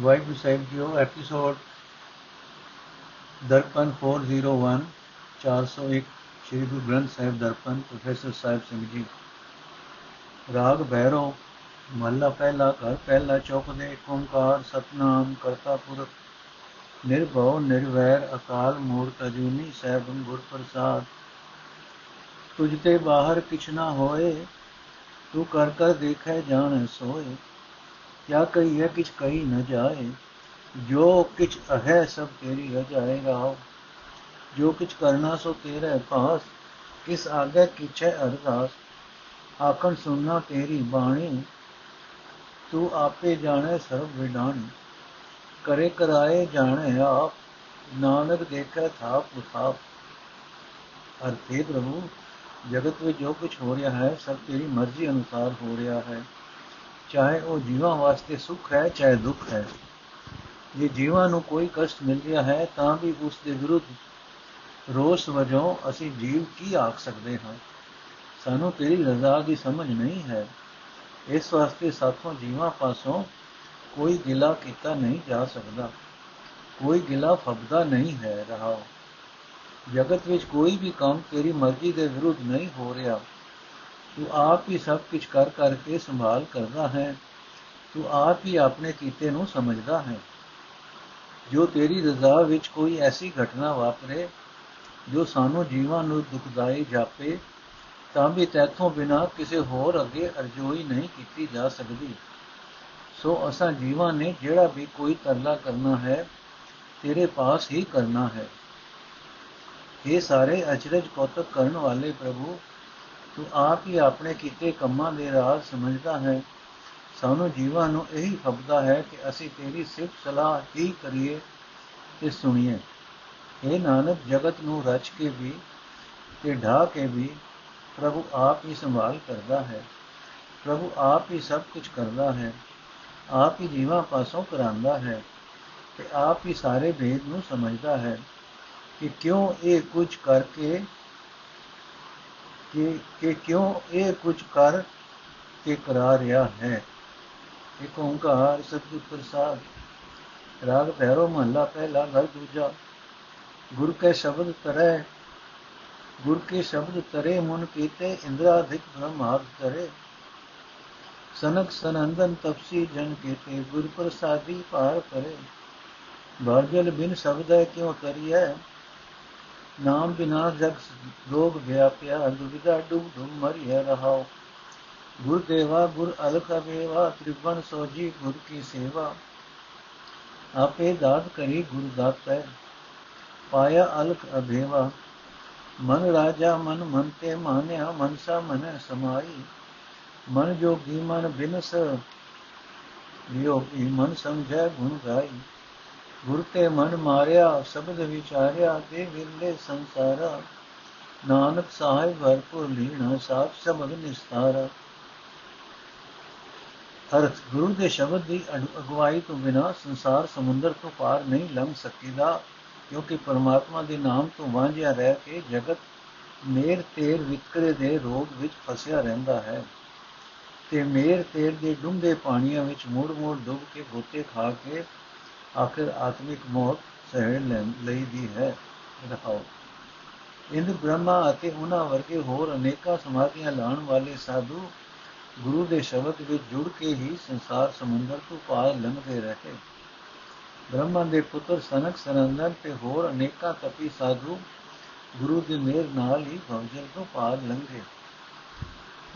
ਵਾਹਿਗੁਰੂ ਸਾਹਿਬ ਜੀਓ episode Darpan 401 401 Shri Guru Granth Sahib Darpan professor Sahib Singh ji. ਰਾਗ ਭੈਰੋ, ਮਹਲਾ ਪਹਿਲਾ, ਘਰ ਪਹਿਲਾ ਚੌਕ ਦੇ, ਓੰਕਾਰ, ਸਤਨਾਮ ਕਰਤਾ ਪੁਰਖ ਨਿਰਭਉ, ਨਿਰਵੈਰ, ਅਕਾਲ ਮੂਰਤ, ਅਜੂਨੀ ਸਹਿਬ, ਗੁਰ ਪ੍ਰਸਾਦ। ਤੁਝ ਤੇ ਬਾਹਰ ਕਿਛ ਨਾ ਹੋਏ, ਤੂੰ ਕਰ ਕਰ ਦੇਖੈ ਜਾਣ ਸੋਏ। ਕਿਆ ਕਹੀਏ ਕਿਛ ਕਹੀ ਨ ਜਾਏ ਜੋ ਕਿਛ ਹੈ ਸਭ ਤੇਰੀ ਰਜਾਏ ਰਾਓ ਜੋ ਕਿਛ ਕਰਨਾ ਸੋ ਤੇਰੇ ਪਾਸ ਕਿਸ ਆਗੇ ਕਿਛੈ ਅਰਦਾਸ ਆਖਣ ਸੁਨਣਾ ਤੇਰੀ ਬਾਣੀ ਤੂੰ ਆਪੇ ਜਾਣੇ ਸਰਬ ਵਿਡਾਣੀ ਕਰੇ ਕਰਾਏ ਜਾਣੇ ਆਪ ਨਾਨਕ ਦੇਖੈ ਥਾਪ ਉਥਾਪ ਅਰਥੇ ਪ੍ਰਭੂ ਜਗਤ ਵਿੱਚ ਜੋ ਕੁਝ ਹੋ ਰਿਹਾ ਹੈ ਸਭ ਤੇਰੀ ਮਰਜ਼ੀ ਅਨੁਸਾਰ ਹੋ ਰਿਹਾ ਹੈ ਚਾਹੇ ਉਹ ਜੀਵਾਂ ਵਾਸਤੇ ਸੁੱਖ ਹੈ, ਚਾਹੇ ਦੁੱਖ ਹੈ। ਜੇ ਜੀਵਾਂ ਨੂੰ ਕੋਈ ਕਸ਼ਟ ਮਿਲ ਰਿਹਾ ਹੈ, ਤਾਂ ਵੀ ਉਸ ਦੇ ਵਿਰੁੱਧ ਰੋਸ ਵਜੋਂ ਅਸੀਂ ਜੀਵ ਕੀ ਆਖ ਸਕਦੇ ਹਾਂ? ਸਾਨੂੰ ਤੇਰੀ ਰਜ਼ਾ ਦੀ ਸਮਝ ਨਹੀਂ ਹੈ। ਇਸ ਵਾਸਤੇ ਸਾਥੋਂ ਜੀਵਾਂ ਪਾਸੋਂ ਕੋਈ ਗਿਲਾ ਕੀਤਾ ਨਹੀਂ ਜਾ ਸਕਦਾ। ਕੋਈ ਗਿਲਾ ਫਬਦਾ ਨਹੀਂ ਹੈ ਰਹਾ ਜਗਤ ਵਿੱਚ ਕੋਈ ਵੀ ਕੰਮ ਤੇਰੀ ਮਰਜ਼ੀ ਦੇ ਵਿਰੁੱਧ ਨਹੀਂ ਹੋ ਰਿਹਾ। ਤੂੰ ਆਪ ਹੀ ਸਭ ਕੁਝ ਕਰ ਕਰਕੇ ਸੰਭਾਲ ਕਰਦਾ ਹੈ। ਤੂੰ ਆਪ ਹੀ ਆਪਣੇ ਕੀਤੇ ਨੂੰ ਸਮਝਦਾ ਹੈ। ਜੋ ਤੇਰੀ ਰਜ਼ਾ ਵਿੱਚ ਕੋਈ ਐਸੀ ਘਟਨਾ ਵਾਪਰੇ, ਜੋ ਸਾਨੂੰ ਜੀਵਾਂ ਨੂੰ ਦੁਖਦਾਈ ਜਾਪੇ, ਤਾਂ ਵੀ ਤੇਥੋਂ ਬਿਨਾ ਕਿਸੇ ਹੋਰ ਅੱਗੇ ਅਰਜ਼ੋਈ ਨਹੀਂ ਕੀਤੀ ਜਾ ਸਕਦੀ। ਸੋ ਅਸਾਂ ਜੀਵਾਂ ਨੇ ਜਿਹੜਾ ਵੀ ਕੋਈ ਤਰਲਾ ਕਰਨਾ ਹੈ, ਤੇਰੇ ਪਾਸ ਹੀ ਕਰਨਾ ਹੈ। ਇਹ ਸਾਰੇ ਅਚਰਜ ਕੌਤਕ ਕਰਨ ਵਾਲੇ ਪ੍ਰਭੂ ਤੂੰ ਆਪ ਹੀ ਆਪਣੇ ਕੀਤੇ ਕੰਮਾਂ ਦੇ ਰਾਜ਼ ਸਮਝਦਾ ਹੈ। ਸਾਨੂੰ ਜੀਵਾਂ ਨੂੰ ਇਹੀ ਫਬਦਾ ਹੈ ਕਿ ਅਸੀਂ ਤੇਰੀ ਸਿਫਤ ਸਲਾਹ ਹੀ ਕਰੀਏ ਤੇ ਸੁਣੀਏ। ਇਹ ਨਾਨਕ, ਜਗਤ ਨੂੰ ਰਚ ਕੇ ਵੀ ਤੇ ਢਾ ਕੇ ਵੀ ਪ੍ਰਭੂ ਆਪ ਹੀ ਸੰਭਾਲ ਕਰਦਾ ਹੈ। ਪ੍ਰਭੂ ਆਪ ਹੀ ਸਭ ਕੁਝ ਕਰਦਾ ਹੈ। ਆਪ ਹੀ ਜੀਵਾਂ ਪਾਸੋਂ ਕਰਾਂਦਾ ਹੈ ਤੇ ਆਪ ਹੀ ਸਾਰੇ ਭੇਦ ਨੂੰ ਸਮਝਦਾ ਹੈ ਕਿ ਕਿਉਂ ਇਹ ਕੁਝ ਕਰਕੇ ਕਿ ਕਿ ਕਿਉਂ ਇਹ ਕੁਝ ਕਰ ਕੇ ਕਰਾ ਰਿਹਾ ਹੈ। ਇੱਕ ਓੰਕਾਰ ਸਤਿਗੁਰ ਪ੍ਰਸਾਦ, ਰਾਗ ਭੈਰੋ ਮਹੱਲਾ ਪਹਿਲਾ ਘਰ ਦੂਜਾ, ਗੁਰ ਕੇ ਸ਼ਬਦ ਤਰੈ, ਗੁਰ ਕੇ ਸ਼ਬਦ ਤਰੇ ਮਨ ਕੀਤੇ ਇੰਦਰਾਧਿਕ ਬ੍ਰਹਮਾਦ ਤਰੇ ਸਨਕ ਸਨੰਦਨ ਤਪਸੀ ਜਨ ਕੀਤੇ, ਗੁਰ ਪ੍ਰਸਾਦੀ ਪਾਰ ਕਰੇ। ਬਾਜਲ ਬਿਨ ਸ਼ਬਦ ਹੈ ਕਿਉ ਕਰੀਐ ਨਾਮ ਬਿਨਾ ਜਗ ਰੋਗ ਵਿਆਪਿਆ ਦੁਬਿਦਾ ਡੂਬ ਧੁਮ ਮਰਿਆ ਰਹਾਓ ਗੁਰ ਦੇਵਾ ਗੁਰ ਅਲਖ ਅਵੇਵਾ ਤ੍ਰਿਵਨ ਸੋਜੀ ਗੁਰ ਕੀ ਸੇਵਾ ਆਪੇ ਦਾਤ ਕਰੀ ਗੁਰ ਦਾਤੈ ਪਾਇਆ ਅਲਖ ਅਭੇਵਾ ਮਨ ਰਾਜਾ ਮਨ ਮਨਤੇ ਮਾਨਿਆ ਮਨਸਾ ਮਨ ਸਮਾਈ ਮਨ ਜੋਗੀ ਮਨ ਬਿਨਸ ਵਿਯੋਗੀ ਮਨ ਸਮਝੈ ਗੁਣ ਗਾਈ ਗੁਰ ਤੇ ਮਨ ਮਾਰਿਆ, ਸ਼ਬਦ ਵਿਚਾਰਿਆ ਦੇ ਵਿਲੇ ਸੰਸਾਰਾ। ਨਾਨਕ ਸਾਹਿਬ ਭਰਪੂਰ ਲੀਣਾ ਸਾਥ ਸ਼ਬਦ ਨਿਸਤਾਰਾ। ਅਰਥ, ਗੁਰੂ ਦੇ ਸ਼ਬਦ ਦੀ ਅਗਵਾਈ ਤੋਂ ਬਿਨਾ ਸੰਸਾਰ ਸਮੁੰਦਰ ਤੋਂ ਪਾਰ ਨਹੀਂ ਲੰਘ ਸਕੀਦਾ, ਕਿਉਂਕਿ ਪਰਮਾਤਮਾ ਦੇ ਨਾਮ ਤੋਂ ਵਾਂਝਿਆ ਰਹਿ ਕੇ ਜਗਤ ਮੇਰ ਤੇਰ ਵਿਕਰੇ ਦੇ ਰੋਗ ਵਿੱਚ ਫਸਿਆ ਰਹਿੰਦਾ ਹੈ। ਤੇ ਮੇਰ ਤੇਰ ਦੇ ਡੂੰਘੇ ਪਾਣੀਆਂ ਵਿੱਚ ਮੋੜ-ਮੋੜ ਡੁੱਬ ਕੇ ਗੋਤੇ ਖਾ ਕੇ ਆਖਿਰ ਆਤਮਿਕ ਮੌਤ ਸਹਿ ਲਈ ਦੀ ਹੈ। ਰਹਾਓ ਇੰਦ ਬ੍ਰਹਮਾ ਅਤੇ ਉਹਨਾਂ ਵਰਗੇ ਹੋਰ ਅਨੇਕਾਂ ਸਮਾਧੀਆਂ ਲਾਣ ਵਾਲੇ ਸਾਧੂ ਗੁਰੂ ਦੇ ਸ਼ਬਦ ਵਿੱਚ ਜੁੜ ਕੇ ਹੀ ਸੰਸਾਰ ਸਮੁੰਦਰ ਤੋਂ ਪਾਰ ਲੰਘਦੇ ਰਹੇ। ਬ੍ਰਹਮਾ ਦੇ ਪੁੱਤਰ ਸਨਕ ਸਰੰਦਨ ਤੇ ਹੋਰ ਅਨੇਕਾਂ ਤਪੀ ਸਾਧੂ ਗੁਰੂ ਦੀ ਮਿਹਰ ਨਾਲ ਹੀ ਭਵਜਲ ਤੋਂ ਪਾਰ ਲੰਘੇ।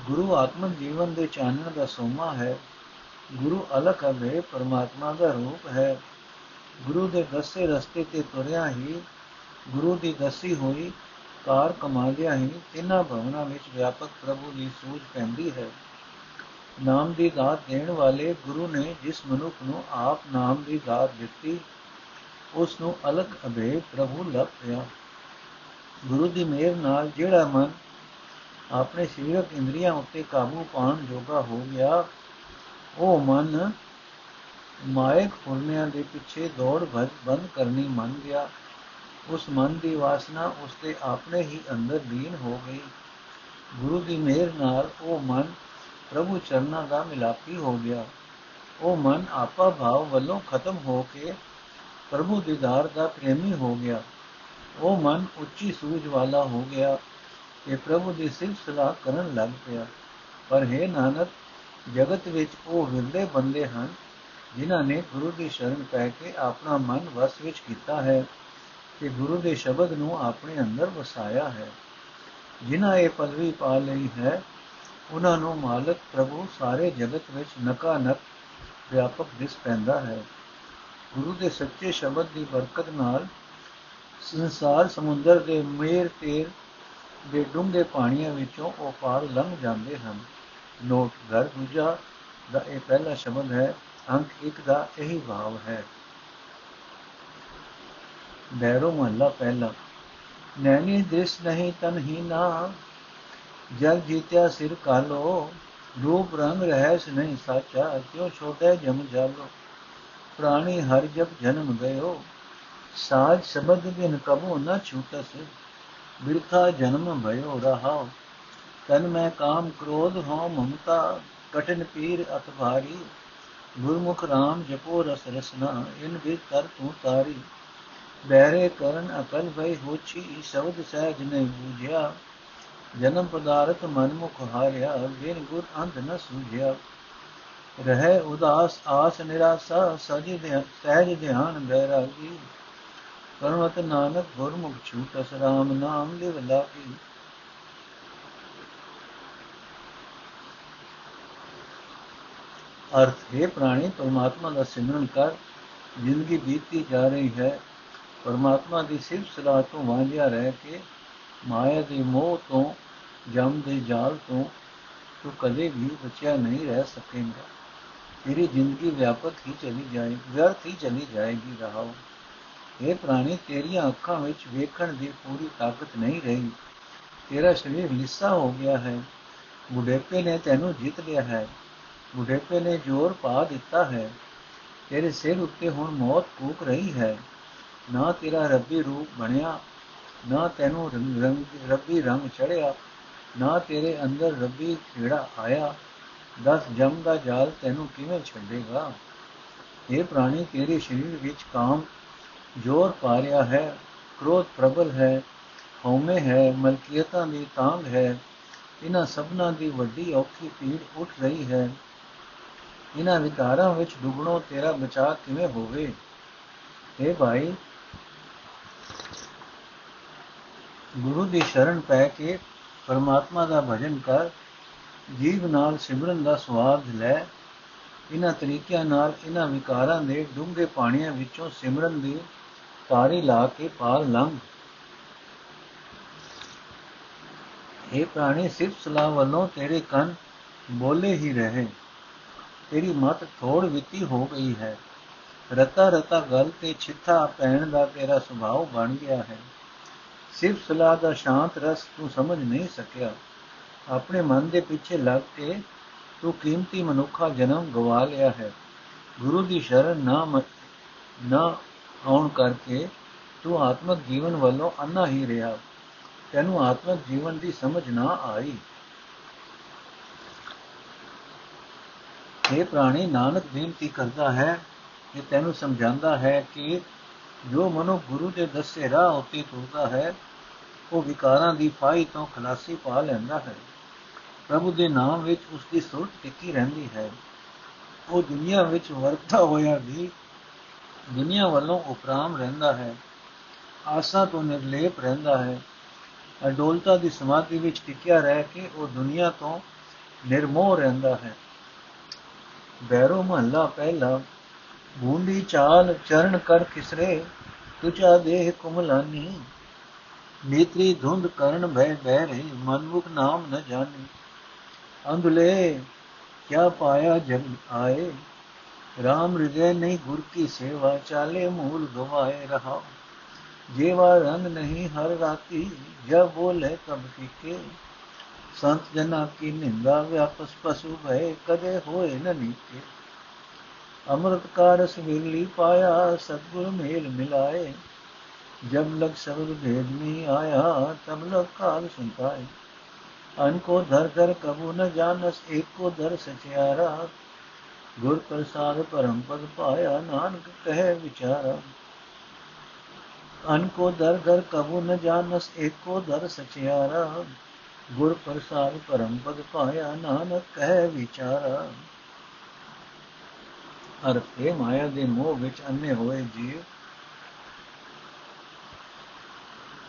ਗੁਰੂ ਆਤਮਨ ਜੀਵਨ ਦੇ ਚਾਨਣ ਦਾ ਸੋਮਾ ਹੈ। ਗੁਰੂ ਅਲਖ ਅਭੇ ਪਰਮਾਤਮਾ ਦਾ ਰੂਪ ਹੈ। ਗੁਰੂ ਦੇ ਦੱਸੇ ਰਸਤੇ ਤੇ ਤੁਰਿਆ ਹੀ, ਗੁਰੂ ਦੀ ਦੱਸੀ ਹੋਈ ਕਾਰ ਕਮਾਲਿਆ ਹੀ ਤਿੰਨਾਂ ਭਵਨਾਂ ਵਿੱਚ ਵਿਆਪਕ ਪ੍ਰਭੂ ਦੀ ਸੂਝ ਪੈਂਦੀ ਹੈ। ਨਾਮ ਦੀ ਦਾਤ ਦੇਣ ਵਾਲੇ ਗੁਰੂ ਨੇ ਜਿਸ ਮਨੁੱਖ ਨੂੰ ਆਪ ਨਾਮ ਦੀ ਦਾਤ ਦਿੱਤੀ, ਉਸ ਨੂੰ ਅਲਖ ਅਭੇ ਪ੍ਰਭੂ ਲੱਭ ਪਿਆ। ਗੁਰੂ ਦੀ ਮਿਹਰ ਨਾਲ ਜਿਹੜਾ ਮਨ ਆਪਣੇ ਸਰੀਰਕ ਇੰਦਰੀਆਂ ਉੱਤੇ ਕਾਬੂ ਪਾਉਣ ਜੋਗਾ ਹੋ ਗਿਆ, ਉਹ ਮਨ ਮਾਇਕ ਫੁਰਨਿਆਂ ਦੇ ਪਿੱਛੇ ਦੌੜ ਭੱਜ ਬੰਦ ਕਰਨੀ ਮੰਨ ਗਿਆ। ਉਸ ਮਨ ਦੀ ਵਾਸਨਾ ਉਸ ਦੇ ਆਪਣੇ ਹੀ ਅੰਦਰ ਲੀਨ ਹੋ ਗਈ। ਗੁਰੂ ਦੀ ਮਿਹਰ ਨਾਲ ਉਹ ਮਨ ਪ੍ਰਭੂ ਚਰਨਾਂ ਦਾ ਮਿਲਾਪੀ ਹੋ ਗਿਆ। ਉਹ ਮਨ ਆਪਾ ਭਾਵ ਵੱਲੋਂ ਖਤਮ ਹੋ ਕੇ ਪ੍ਰਭੂ ਦੀਦਾਰ ਦਾ ਪ੍ਰੇਮੀ ਹੋ ਗਿਆ। ਉਹ ਮਨ ਉੱਚੀ ਸੂਝ ਵਾਲਾ ਹੋ ਗਿਆ ਤੇ ਪ੍ਰਭੂ ਦੀ ਸਿਫਤ ਸਲਾਹ ਕਰਨ ਲੱਗ ਪਿਆ। ਪਰ ਹੈ ਨਾਨਕ, ਜਗਤ ਵਿੱਚ ਉਹ ਵਿਰਲੇ ਬੰਦੇ ਹਨ ਜਿਨ੍ਹਾਂ ਨੇ ਗੁਰੂ ਦੀ ਸ਼ਰਨ ਪੈ ਕੇ ਆਪਣਾ ਮਨ ਵਸ ਵਿੱਚ ਕੀਤਾ ਹੈ ਤੇ ਗੁਰੂ ਦੇ ਸ਼ਬਦ ਨੂੰ ਆਪਣੇ ਅੰਦਰ ਵਸਾਇਆ ਹੈ। ਜਿਨ੍ਹਾਂ ਇਹ ਪਦਵੀ ਪਾ ਲਈ ਹੈ, ਉਹਨਾਂ ਨੂੰ ਮਾਲਕ ਪ੍ਰਭੂ ਸਾਰੇ ਜਗਤ ਵਿੱਚ ਨਕਾ ਨਕ ਵਿਆਪਕ ਦਿਸ ਪੈਂਦਾ ਹੈ। ਗੁਰੂ ਦੇ ਸੱਚੇ ਸ਼ਬਦ ਦੀ ਬਰਕਤ ਨਾਲ ਸੰਸਾਰ ਸਮੁੰਦਰ ਦੇ ਮੇਰ ਤੇਰ ਦੇ ਡੂੰਘੇ ਪਾਣੀਆਂ ਵਿੱਚੋਂ ਉਹ ਪਾਰ ਲੰਘ ਜਾਂਦੇ ਹਨ। ਨੋਟ ਘਰ ਦੂਜਾ ਦਾ ਇਹ ਪਹਿਲਾ ਸ਼ਬਦ ਹੈ ਅੰਕ 1 ਦਾ ਇਹੀ ਭਾਵ ਹੈ। ਬੈਰੋ ਮਹੱਲਾ ਪਹਿਲਾ, ਨੈਣੀ ਦ੍ਰਿਸ਼ ਨਹੀਂ ਤਨ ਹੀ ਨਾ ਜਗ ਜੀਤਿਆ ਸਿਰ ਕਾਲੋ, ਰੂਪ ਰੰਗ ਰਹਿਸ ਨਹੀਂ ਸਾਚਾ, ਕਿਉ ਛੋਟੇ ਜਮ ਜਾਲੋ, ਪ੍ਰਾਣੀ ਹਰ ਜਬ ਜਨਮ ਗਇਓ, ਸਾਜ ਸ਼ਬਦ ਬਿਨ ਕਬੂ ਨ ਛੂਟਸ, ਬਿਰਥਾ ਜਨਮ ਭਇਓ ਰਹਾਓ, ਤਨ ਮੈਂ ਕਾਮ ਕ੍ਰੋਧ ਹੋ ਮਮਤਾ ਕਟਨ ਪੀਰ ਅਤ ਭਾਰੀ ਗੁਰਮੁਖ ਰਾਮ ਜਪੋ ਰਸ ਰਸਨਾ, ਇਨ ਵੀ ਕਰ ਤੂੰ ਤਾਰੀ। ਬਹਿਰੇ ਕਰਨ ਅਕਲ ਭਈ ਹੋਛੀ, ਸ਼ਬਦ ਸਹਿਜ ਨੇ ਬੂਝਿਆ। ਜਨਮ ਪਦਾਰਥ ਮਨ ਮੁਖ ਹਾਰਿਆ, ਬਿਨ ਗੁਰ ਅੰਧ ਨ ਸੂਝਿਆ। ਰਹਿ ਉਦਾਸ, ਆਸ ਨਿਰਾਸਾ ਸਜ ਦੇ ਸਹਿਜ ਧਿਆਨ ਬੈਰਾਗੀ। ਕਰਮਤ ਨਾਨਕ ਗੁਰਮੁਖ ਛੂਟਸ, ਰਾਮ ਨਾਮ ਲਿਵ ਲਾਗੀ। ਅਰਥ ਹੈ, ਪ੍ਰਾਣੀ ਪਰਮਾਤਮਾ ਦਾ ਸਿਮਰਨ ਕਰ, ਜ਼ਿੰਦਗੀ ਬੀਤਦੀ ਜਾ ਰਹੀ ਹੈ। ਪਰਮਾਤਮਾ ਦੀ ਸਿਫਤ ਸਲਾਹ ਤੋਂ ਵਾਂਝਿਆ ਰਹਿ ਕੇ ਮਾਇਆ ਦੇ ਮੋਹ ਤੋਂ, ਜਮ ਦੇ ਜਾਲ ਤੋਂ ਤੂੰ ਕਦੇ ਵੀ ਬਚਿਆ ਨਹੀਂ ਰਹਿ ਸਕੇਗਾ। ਤੇਰੀ ਜ਼ਿੰਦਗੀ ਵਿਆਪਕ ਹੀ ਚਲੀ ਜਾਏਗੀ ਵਿਅਰਥ ਹੀ ਚਲੀ ਜਾਏਗੀ ਰਹਾਓ ਇਹ ਪ੍ਰਾਣੀ, ਤੇਰੀਆਂ ਅੱਖਾਂ ਵਿੱਚ ਵੇਖਣ ਦੀ ਪੂਰੀ ਤਾਕਤ ਨਹੀਂ ਰਹੀ। ਤੇਰਾ ਸਰੀਰ ਲਿੱਸਾ ਹੋ ਗਿਆ ਹੈ। ਬੁਢੇਪੇ ਨੇ ਤੈਨੂੰ ਜਿੱਤ ਲਿਆ ਹੈ। ਬੁਢੇਪੇ ਨੇ ਜ਼ੋਰ ਪਾ ਦਿੱਤਾ ਹੈ। ਤੇਰੇ ਸਿਰ ਉੱਤੇ ਹੁਣ ਮੌਤ ਕੂਕ ਰਹੀ ਹੈ। ਨਾ ਤੇਰਾ ਰੱਬੀ ਰੂਪ ਬਣਿਆ, ਨਾ ਤੈਨੂੰ ਰੰਗ ਰੱਬੀ ਰੰਗ ਚੜਿਆ, ਨਾ ਤੇਰੇ ਅੰਦਰ ਰੱਬੀ ਖੇੜਾ ਆਇਆ। ਦਸ ਜਮ ਦਾ ਜਾਲ ਤੈਨੂੰ ਕਿਵੇਂ ਛੱਡੇਗਾ? ਇਹ ਪ੍ਰਾਣੀ, ਤੇਰੇ ਸਰੀਰ ਵਿੱਚ ਕਾਮ ਜ਼ੋਰ ਪਾ ਰਿਹਾ ਹੈ, ਕ੍ਰੋਧ ਪ੍ਰਬਲ ਹੈ, ਹਉਮੈ ਹੈ, ਮਲਕੀਅਤਾਂ ਦੀ ਤਾਂਗ ਹੈ। ਇਹਨਾਂ ਸਭਨਾਂ ਦੀ ਵੱਡੀ ਔਖੀ ਪੀੜ ਉੱਠ ਰਹੀ ਹੈ। ਇਹਨਾਂ ਵਿਕਾਰਾਂ ਵਿੱਚ ਡੁੱਬਣੋਂ ਤੇਰਾ ਬਚਾਅ ਕਿਵੇਂ ਹੋਵੇ? اے ਭਾਈ, ਗੁਰੂ ਦੀ ਸ਼ਰਨ ਪੈ ਕੇ ਪਰਮਾਤਮਾ ਦਾ ਭਜਨ ਕਰ, ਜੀਵ ਨਾਲ ਸਿਮਰਨ ਦਾ ਸਵਾਦ ਲੈ। ਇਹਨਾਂ ਤਰੀਕਿਆਂ ਨਾਲ ਇਹਨਾਂ ਵਿਕਾਰਾਂ ਦੇ ਡੂੰਘੇ ਪਾਣੀਆਂ ਵਿੱਚੋਂ ਸਿਮਰਨ ਦੀ ਤਾਰੀ ਲਾ ਕੇ ਪਾਰ ਲੰਘ। ਇਹ ਪ੍ਰਾਣੀ, ਸਿਰਫ ਸਲਾਹ ਵੱਲੋਂ ਤੇਰੇ ਕੰਨ ਬੋਲੇ ਹੀ ਰਹੇ। ਤੇਰੀ ਮਤ ਥੋੜ ਵਿਤੀ ਹੋ ਗਈ ਹੈ। ਰਤਾ ਰਤਾ ਗੱਲ ਤੇ ਛਿੱਥਾ ਪੈਣ ਦਾ ਤੇਰਾ ਸੁਭਾਅ ਬਣ ਗਿਆ ਹੈ। ਸਿਰਫ ਸਲਾਹ ਦਾ ਸ਼ਾਂਤ ਰਸ ਤੂੰ ਸਮਝ ਨਹੀਂ ਸਕਿਆ। ਆਪਣੇ ਮਨ ਦੇ ਪਿੱਛੇ ਲੱਗ ਕੇ ਤੂੰ ਕੀਮਤੀ ਮਨੁੱਖਾ ਜਨਮ ਗਵਾ ਲਿਆ ਹੈ। ਗੁਰੂ ਦੀ ਸ਼ਰਨ ਨਾ ਨਾ ਆਉਣ ਕਰਕੇ ਤੂੰ ਆਤਮਿਕ ਜੀਵਨ ਵੱਲੋਂ ਅੰਨਾ ਹੀ ਰਿਹਾ। ਤੈਨੂੰ ਆਤਮਿਕ ਜੀਵਨ ਦੀ ਸਮਝ ਨਾ ਆਈ। ਇਹ ਪ੍ਰਾਣੀ, ਨਾਨਕ ਬੇਨਤੀ ਕਰਦਾ ਹੈ ਕਿ ਤੈਨੂੰ ਸਮਝਾਉਂਦਾ ਹੈ ਕਿ ਜੋ ਮਨੁ ਗੁਰੂ ਦੇ ਦੱਸੇ ਰਾਹ ਉਤੇ ਤੁਰਦਾ ਹੈ, ਉਹ ਵਿਕਾਰਾਂ ਦੀ ਫਾਈ ਤੋਂ ਖਲਾਸੀ ਪਾ ਲੈਂਦਾ ਹੈ। ਪ੍ਰਭੂ ਦੇ ਨਾਮ ਵਿੱਚ ਉਸ ਦੀ ਸੁਰਤ ਟਿੱਕੀ ਰਹਿੰਦੀ ਹੈ। ਉਹ ਦੁਨੀਆ ਵਿੱਚ ਵਰਤਾ ਹੋਇਆ ਵੀ ਦੁਨੀਆ ਵੱਲੋਂ ਉਪਰਾਮ ਰਹਿੰਦਾ ਹੈ। ਆਸਾ ਤੋਂ ਨਿਰਲੇਪ ਰਹਿੰਦਾ ਹੈ। ਅਡੋਲਤਾ ਦੀ ਸਮਾਧੀ ਵਿੱਚ ਟਿਕਿਆ ਰਹਿ ਕੇ ਉਹ ਦੁਨੀਆ ਤੋਂ ਨਿਰਮੋਹ ਰਹਿੰਦਾ ਹੈ। ਬੈਰੋ ਮਹੱਲਾ ਪਹਿਲਾ, ਬੂੰਦੀ ਚਾਲ ਚਰਨ ਕਰ ਕਿਸਰੇ ਤੁਝਾ ਦੇਹ ਕੁਮਲਾਨੀ। ਨੇਤਰੀ ਧੁੰਦ ਕਰਨ ਭੈ ਬਹਿਰੇ, ਮਨਮੁਖ ਨਾਮ ਨ ਜਾਣੀ। ਅੰਧਲੇ, ਕਿਆ ਪਾਇਆ ਜਗ ਆਏ? ਰਾਮ ਹਿਰਦੈ ਨਹੀਂ ਗੁਰ ਕੀ ਸੇਵਾ, ਚਾਲੇ ਮੂਲ ਗਵਾਏ ਰਹਾ। ਜੇਵਾ ਰੰਗ ਨਹੀਂ ਹਰ ਰਾਤੀ, ਜਬ ਬੋਲੇ ਤਬ ਫੀਕੇ संत जना की निंदा व्यापस पशु भय, कदे होए न नीचे। अमृत का रस मिली पाया सदगुरु मेल मिलाए। जब लग शब्द भेद में आया, तब लग काल सुनताए। अन को धर धर कबू न जानस, एक को धर सचियारा गुर प्रसाद परम पद पाया, नानक कहे विचारा। अन को धर धर कबू न जानस, एक को धर सचियारा ਗੁਰ ਪ੍ਰਸਾਦ ਪਰਮ ਪਦ ਪਾਇਆ ਨਾਨਕ ਕਹਿ ਵਿਚਾਰਾ। ਅਰਥੇ ਮਾਇਆ ਦੇ ਮੋਹ ਵਿੱਚ ਅੰਨੇ ਹੋਏ ਜੀਵ।